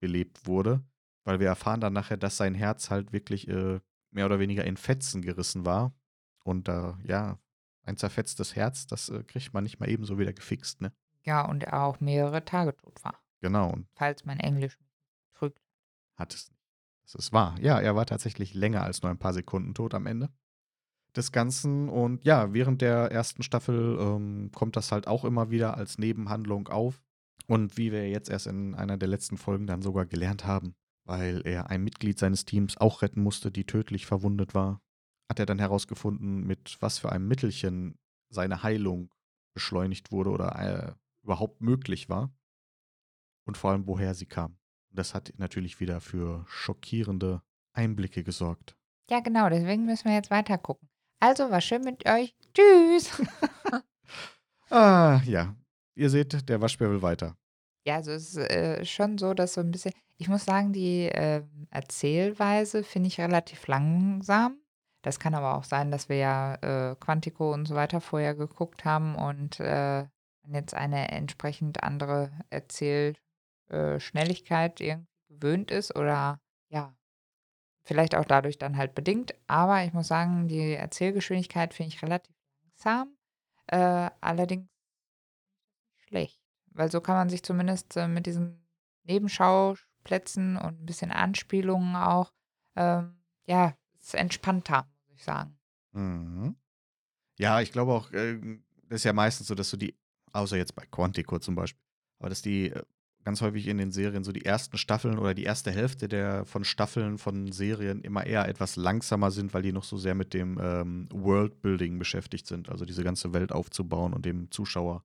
belebt wurde, weil wir erfahren dann nachher, dass sein Herz halt wirklich äh, mehr oder weniger in Fetzen gerissen war. Und da, ja, ein zerfetztes Herz, das äh, kriegt man nicht mal ebenso wieder gefixt, ne? Ja, und er auch mehrere Tage tot war. Genau, und Falls mein Englisch trügt. hat es nicht. Das ist wahr. Ja, er war tatsächlich länger als nur ein paar Sekunden tot am Ende des Ganzen. Und ja, während der ersten Staffel ähm, kommt das halt auch immer wieder als Nebenhandlung auf. Und wie wir jetzt erst in einer der letzten Folgen dann sogar gelernt haben, weil er ein Mitglied seines Teams auch retten musste, die tödlich verwundet war, hat er dann herausgefunden, mit was für einem Mittelchen seine Heilung beschleunigt wurde oder äh, überhaupt möglich war. Und vor allem, woher sie kam. Das hat natürlich wieder für schockierende Einblicke gesorgt. Ja, genau, deswegen müssen wir jetzt weiter gucken. Also, war schön mit euch. Tschüss. [laughs] Ah, ja. Ihr seht, der Waschbär will weiter. Ja, also es ist äh, schon so, dass so ein bisschen, ich muss sagen, die ähm, Erzählweise finde ich relativ langsam. Das kann aber auch sein, dass wir ja äh, Quantico und so weiter vorher geguckt haben und äh, jetzt eine entsprechend andere Erzählschnelligkeit irgendwie gewöhnt ist oder ja, vielleicht auch dadurch dann halt bedingt. Aber ich muss sagen, die Erzählgeschwindigkeit finde ich relativ langsam. Äh, allerdings schlecht. Weil so kann man sich zumindest äh, mit diesen Nebenschauplätzen und ein bisschen Anspielungen auch, ähm, ja, ist entspannter, muss ich sagen. Mhm. Ja, ich glaube auch, äh, das ist ja meistens so, dass du die, außer jetzt bei Quantico zum Beispiel, aber dass die äh, ganz häufig in den Serien so die ersten Staffeln oder die erste Hälfte der von Staffeln von Serien immer eher etwas langsamer sind, weil die noch so sehr mit dem ähm, Worldbuilding beschäftigt sind, also diese ganze Welt aufzubauen und dem Zuschauer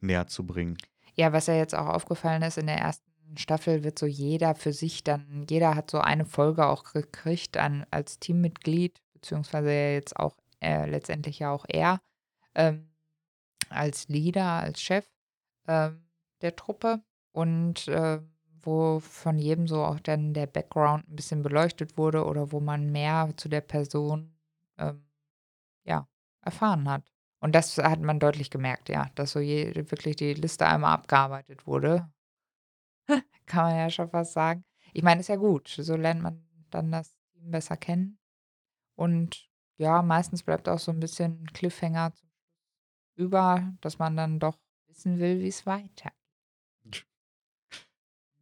näher zu bringen. Ja, was ja jetzt auch aufgefallen ist, in der ersten Staffel wird so jeder für sich dann, jeder hat so eine Folge auch gekriegt an, als Teammitglied, beziehungsweise jetzt auch äh, letztendlich ja auch er ähm, als Leader, als Chef ähm, der Truppe und äh, wo von jedem so auch dann der Background ein bisschen beleuchtet wurde oder wo man mehr zu der Person ähm, ja, erfahren hat. Und das hat man deutlich gemerkt, ja, dass so je, wirklich die Liste einmal abgearbeitet wurde. [laughs] Kann man ja schon fast sagen. Ich meine, ist ja gut. So lernt man dann das Team besser kennen. Und ja, meistens bleibt auch so ein bisschen Cliffhanger über, dass man dann doch wissen will, wie es weitergeht.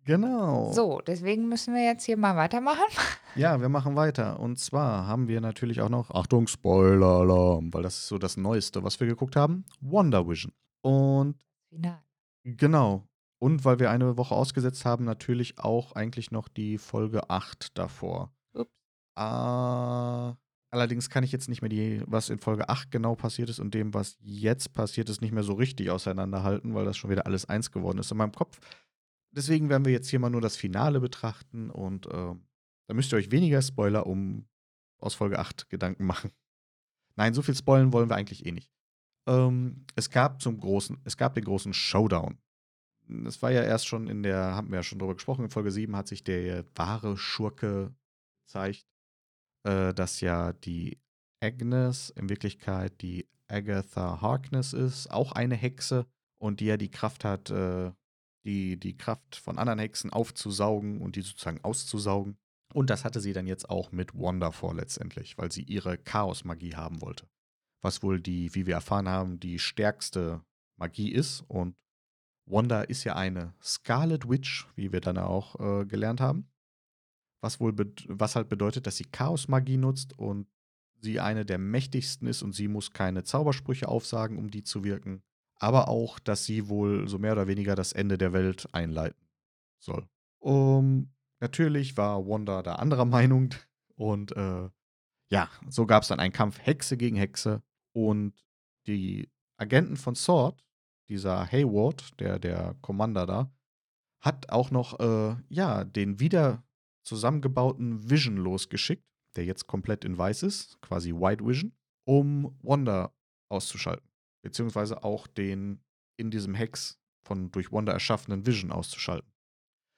Genau. So, deswegen müssen wir jetzt hier mal weitermachen. [laughs] Ja, wir machen weiter. Und zwar haben wir natürlich auch noch, Achtung, Spoiler-Alarm, weil das ist so das Neueste, was wir geguckt haben, Wonder Vision. Und Final. genau. Und weil wir eine Woche ausgesetzt haben, natürlich auch eigentlich noch die Folge 8 davor. Ups. Ah, allerdings kann ich jetzt nicht mehr die, was in Folge 8 genau passiert ist und dem, was jetzt passiert ist, nicht mehr so richtig auseinanderhalten, weil das schon wieder alles eins geworden ist in meinem Kopf. Deswegen werden wir jetzt hier mal nur das Finale betrachten und äh, da müsst ihr euch weniger Spoiler um aus Folge 8 Gedanken machen. Nein, so viel spoilen wollen wir eigentlich eh nicht. Ähm, es gab zum großen, es gab den großen Showdown. Es war ja erst schon in der, haben wir ja schon drüber gesprochen, in Folge 7 hat sich der wahre Schurke gezeigt, äh, dass ja die Agnes in Wirklichkeit die Agatha Harkness ist, auch eine Hexe und die ja die Kraft hat, äh, die, die Kraft von anderen Hexen aufzusaugen und die sozusagen auszusaugen. Und das hatte sie dann jetzt auch mit Wanda vor letztendlich, weil sie ihre Chaos-Magie haben wollte. Was wohl die, wie wir erfahren haben, die stärkste Magie ist. Und Wanda ist ja eine Scarlet Witch, wie wir dann auch äh, gelernt haben. Was wohl, was halt bedeutet, dass sie Chaos-Magie nutzt und sie eine der mächtigsten ist und sie muss keine Zaubersprüche aufsagen, um die zu wirken. Aber auch, dass sie wohl so mehr oder weniger das Ende der Welt einleiten soll. Um, Natürlich war Wanda da anderer [laughs] Meinung und äh, ja, so gab es dann einen Kampf Hexe gegen Hexe und die Agenten von Sword, dieser Hayward, der der Commander da, hat auch noch äh, ja den wieder zusammengebauten Vision losgeschickt, der jetzt komplett in weiß ist, quasi White Vision, um Wanda auszuschalten, beziehungsweise auch den in diesem Hex von durch Wanda erschaffenen Vision auszuschalten.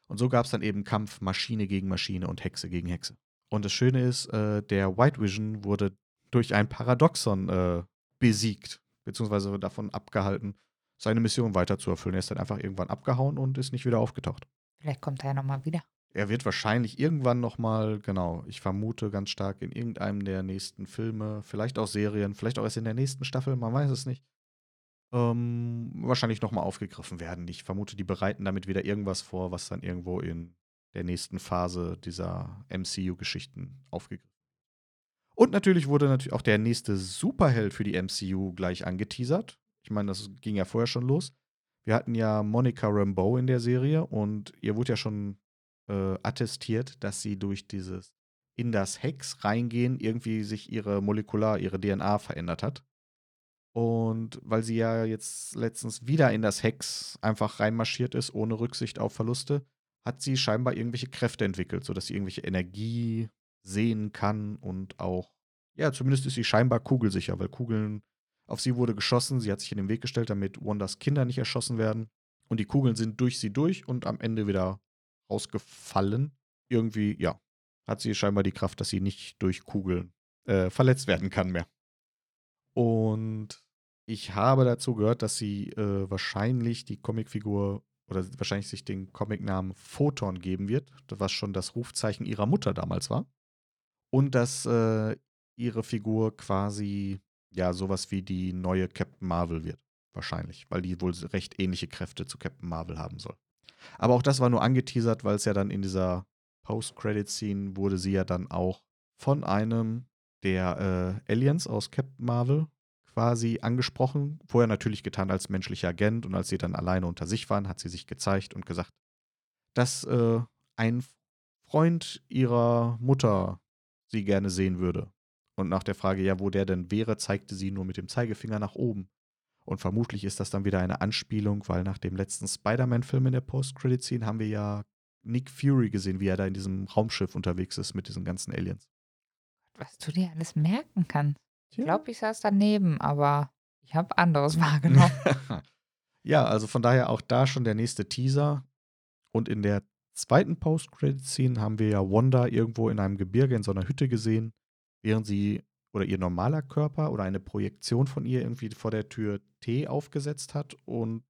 Und so gab es dann eben Kampf Maschine gegen Maschine und Hexe gegen Hexe. Und das Schöne ist, äh, der White Vision wurde durch ein Paradoxon äh, besiegt, beziehungsweise davon abgehalten, seine Mission weiter zu erfüllen. Er ist dann einfach irgendwann abgehauen und ist nicht wieder aufgetaucht. Vielleicht kommt er ja nochmal wieder. Er wird wahrscheinlich irgendwann nochmal, genau, ich vermute ganz stark in irgendeinem der nächsten Filme, vielleicht auch Serien, vielleicht auch erst in der nächsten Staffel, man weiß es nicht, ähm, wahrscheinlich nochmal aufgegriffen werden. Ich vermute, die bereiten damit wieder irgendwas vor, was dann irgendwo in der nächsten Phase dieser MCU-Geschichten aufgegriffen wird. Und natürlich wurde natürlich auch der nächste Superheld für die MCU gleich angeteasert. Ich meine, das ging ja vorher schon los. Wir hatten ja Monica Rambeau in der Serie und ihr wurde ja schon äh, attestiert, dass sie durch dieses in das Hex reingehen irgendwie sich ihre Molekular, ihre DNA verändert hat. Und weil sie ja jetzt letztens wieder in das Hex einfach reinmarschiert ist, ohne Rücksicht auf Verluste, hat sie scheinbar irgendwelche Kräfte entwickelt, sodass sie irgendwelche Energie sehen kann und auch, ja, zumindest ist sie scheinbar kugelsicher, weil Kugeln auf sie wurde geschossen, sie hat sich in den Weg gestellt, damit Wandas Kinder nicht erschossen werden. Und die Kugeln sind durch sie durch und am Ende wieder rausgefallen. Irgendwie, ja, hat sie scheinbar die Kraft, dass sie nicht durch Kugeln äh, verletzt werden kann mehr. Und ich habe dazu gehört, dass sie äh, wahrscheinlich die Comicfigur oder wahrscheinlich sich den Comicnamen Photon geben wird, was schon das Rufzeichen ihrer Mutter damals war. Und dass äh, ihre Figur quasi ja sowas wie die neue Captain Marvel wird. Wahrscheinlich, weil die wohl recht ähnliche Kräfte zu Captain Marvel haben soll. Aber auch das war nur angeteasert, weil es ja dann in dieser Post-Credit-Scene wurde sie ja dann auch von einem der äh, Aliens aus Captain Marvel quasi angesprochen. Vorher natürlich getan als menschlicher Agent und als sie dann alleine unter sich waren, hat sie sich gezeigt und gesagt, dass äh, ein Freund ihrer Mutter sie gerne sehen würde. Und nach der Frage, ja, wo der denn wäre, zeigte sie nur mit dem Zeigefinger nach oben. Und vermutlich ist das dann wieder eine Anspielung, weil nach dem letzten Spider-Man-Film in der Post-Credit-Scene haben wir ja Nick Fury gesehen, wie er da in diesem Raumschiff unterwegs ist mit diesen ganzen Aliens was du dir alles merken kannst. Ich glaube, ich saß daneben, aber ich habe anderes [laughs] wahrgenommen. [laughs] ja, also von daher auch da schon der nächste Teaser. Und in der zweiten Post-Credit-Scene haben wir ja Wanda irgendwo in einem Gebirge in so einer Hütte gesehen, während sie oder ihr normaler Körper oder eine Projektion von ihr irgendwie vor der Tür T aufgesetzt hat. Und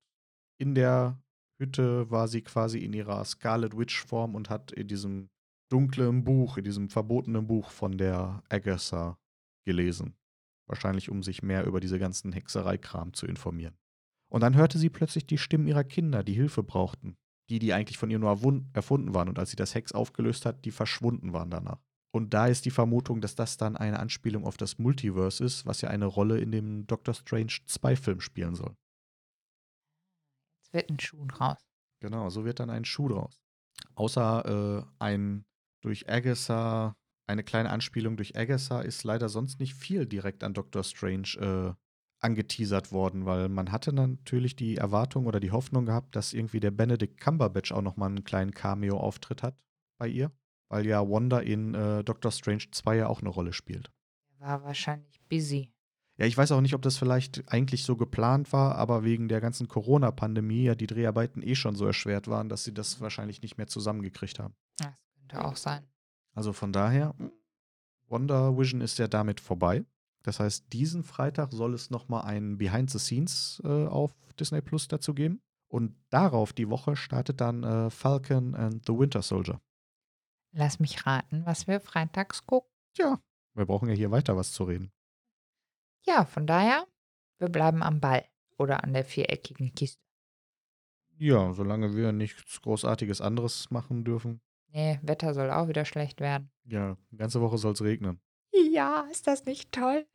in der Hütte war sie quasi in ihrer Scarlet Witch-Form und hat in diesem dunklen Buch, in diesem verbotenen Buch von der Agatha gelesen. Wahrscheinlich, um sich mehr über diese ganzen Hexereikram zu informieren. Und dann hörte sie plötzlich die Stimmen ihrer Kinder, die Hilfe brauchten. Die, die eigentlich von ihr nur erfunden waren. Und als sie das Hex aufgelöst hat, die verschwunden waren danach. Und da ist die Vermutung, dass das dann eine Anspielung auf das Multiverse ist, was ja eine Rolle in dem Doctor Strange 2 Film spielen soll. Jetzt wird ein Schuh draus. Genau, so wird dann ein Schuh draus. Außer äh, ein durch Agatha, eine kleine Anspielung durch Agatha ist leider sonst nicht viel direkt an Doctor Strange äh, angeteasert worden, weil man hatte natürlich die Erwartung oder die Hoffnung gehabt, dass irgendwie der Benedict Cumberbatch auch nochmal einen kleinen Cameo-Auftritt hat bei ihr, weil ja Wanda in äh, Doctor Strange 2 ja auch eine Rolle spielt. Er war wahrscheinlich busy. Ja, ich weiß auch nicht, ob das vielleicht eigentlich so geplant war, aber wegen der ganzen Corona-Pandemie ja die Dreharbeiten eh schon so erschwert waren, dass sie das wahrscheinlich nicht mehr zusammengekriegt haben. Das könnte auch sein. Also von daher, Wonder Vision ist ja damit vorbei. Das heißt, diesen Freitag soll es nochmal ein Behind the Scenes äh, auf Disney Plus dazu geben. Und darauf die Woche startet dann äh, Falcon and the Winter Soldier. Lass mich raten, was wir freitags gucken. Tja, wir brauchen ja hier weiter was zu reden. Ja, von daher, wir bleiben am Ball oder an der viereckigen Kiste. Ja, solange wir nichts Großartiges anderes machen dürfen. Nee, Wetter soll auch wieder schlecht werden. Ja, die ganze Woche soll es regnen. Ja, ist das nicht toll?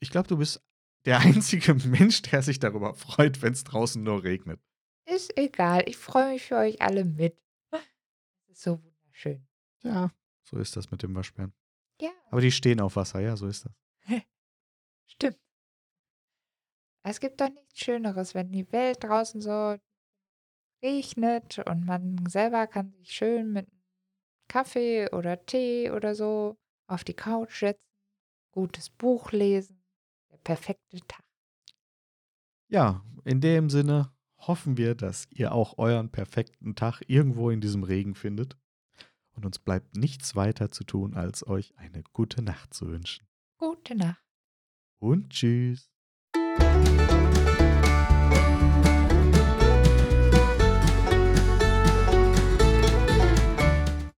Ich glaube, du bist der [laughs] einzige Mensch, der sich darüber freut, wenn es draußen nur regnet. Ist egal, ich freue mich für euch alle mit. So wunderschön. Ja, so ist das mit dem Waschbären. Ja. Aber die stehen auf Wasser, ja, so ist das. [laughs] Stimmt. Es gibt doch nichts Schöneres, wenn die Welt draußen so regnet und man selber kann sich schön mit Kaffee oder Tee oder so auf die Couch setzen, gutes Buch lesen. Der perfekte Tag. Ja, in dem Sinne hoffen wir, dass ihr auch euren perfekten Tag irgendwo in diesem Regen findet und uns bleibt nichts weiter zu tun, als euch eine gute Nacht zu wünschen. Gute Nacht. Und tschüss.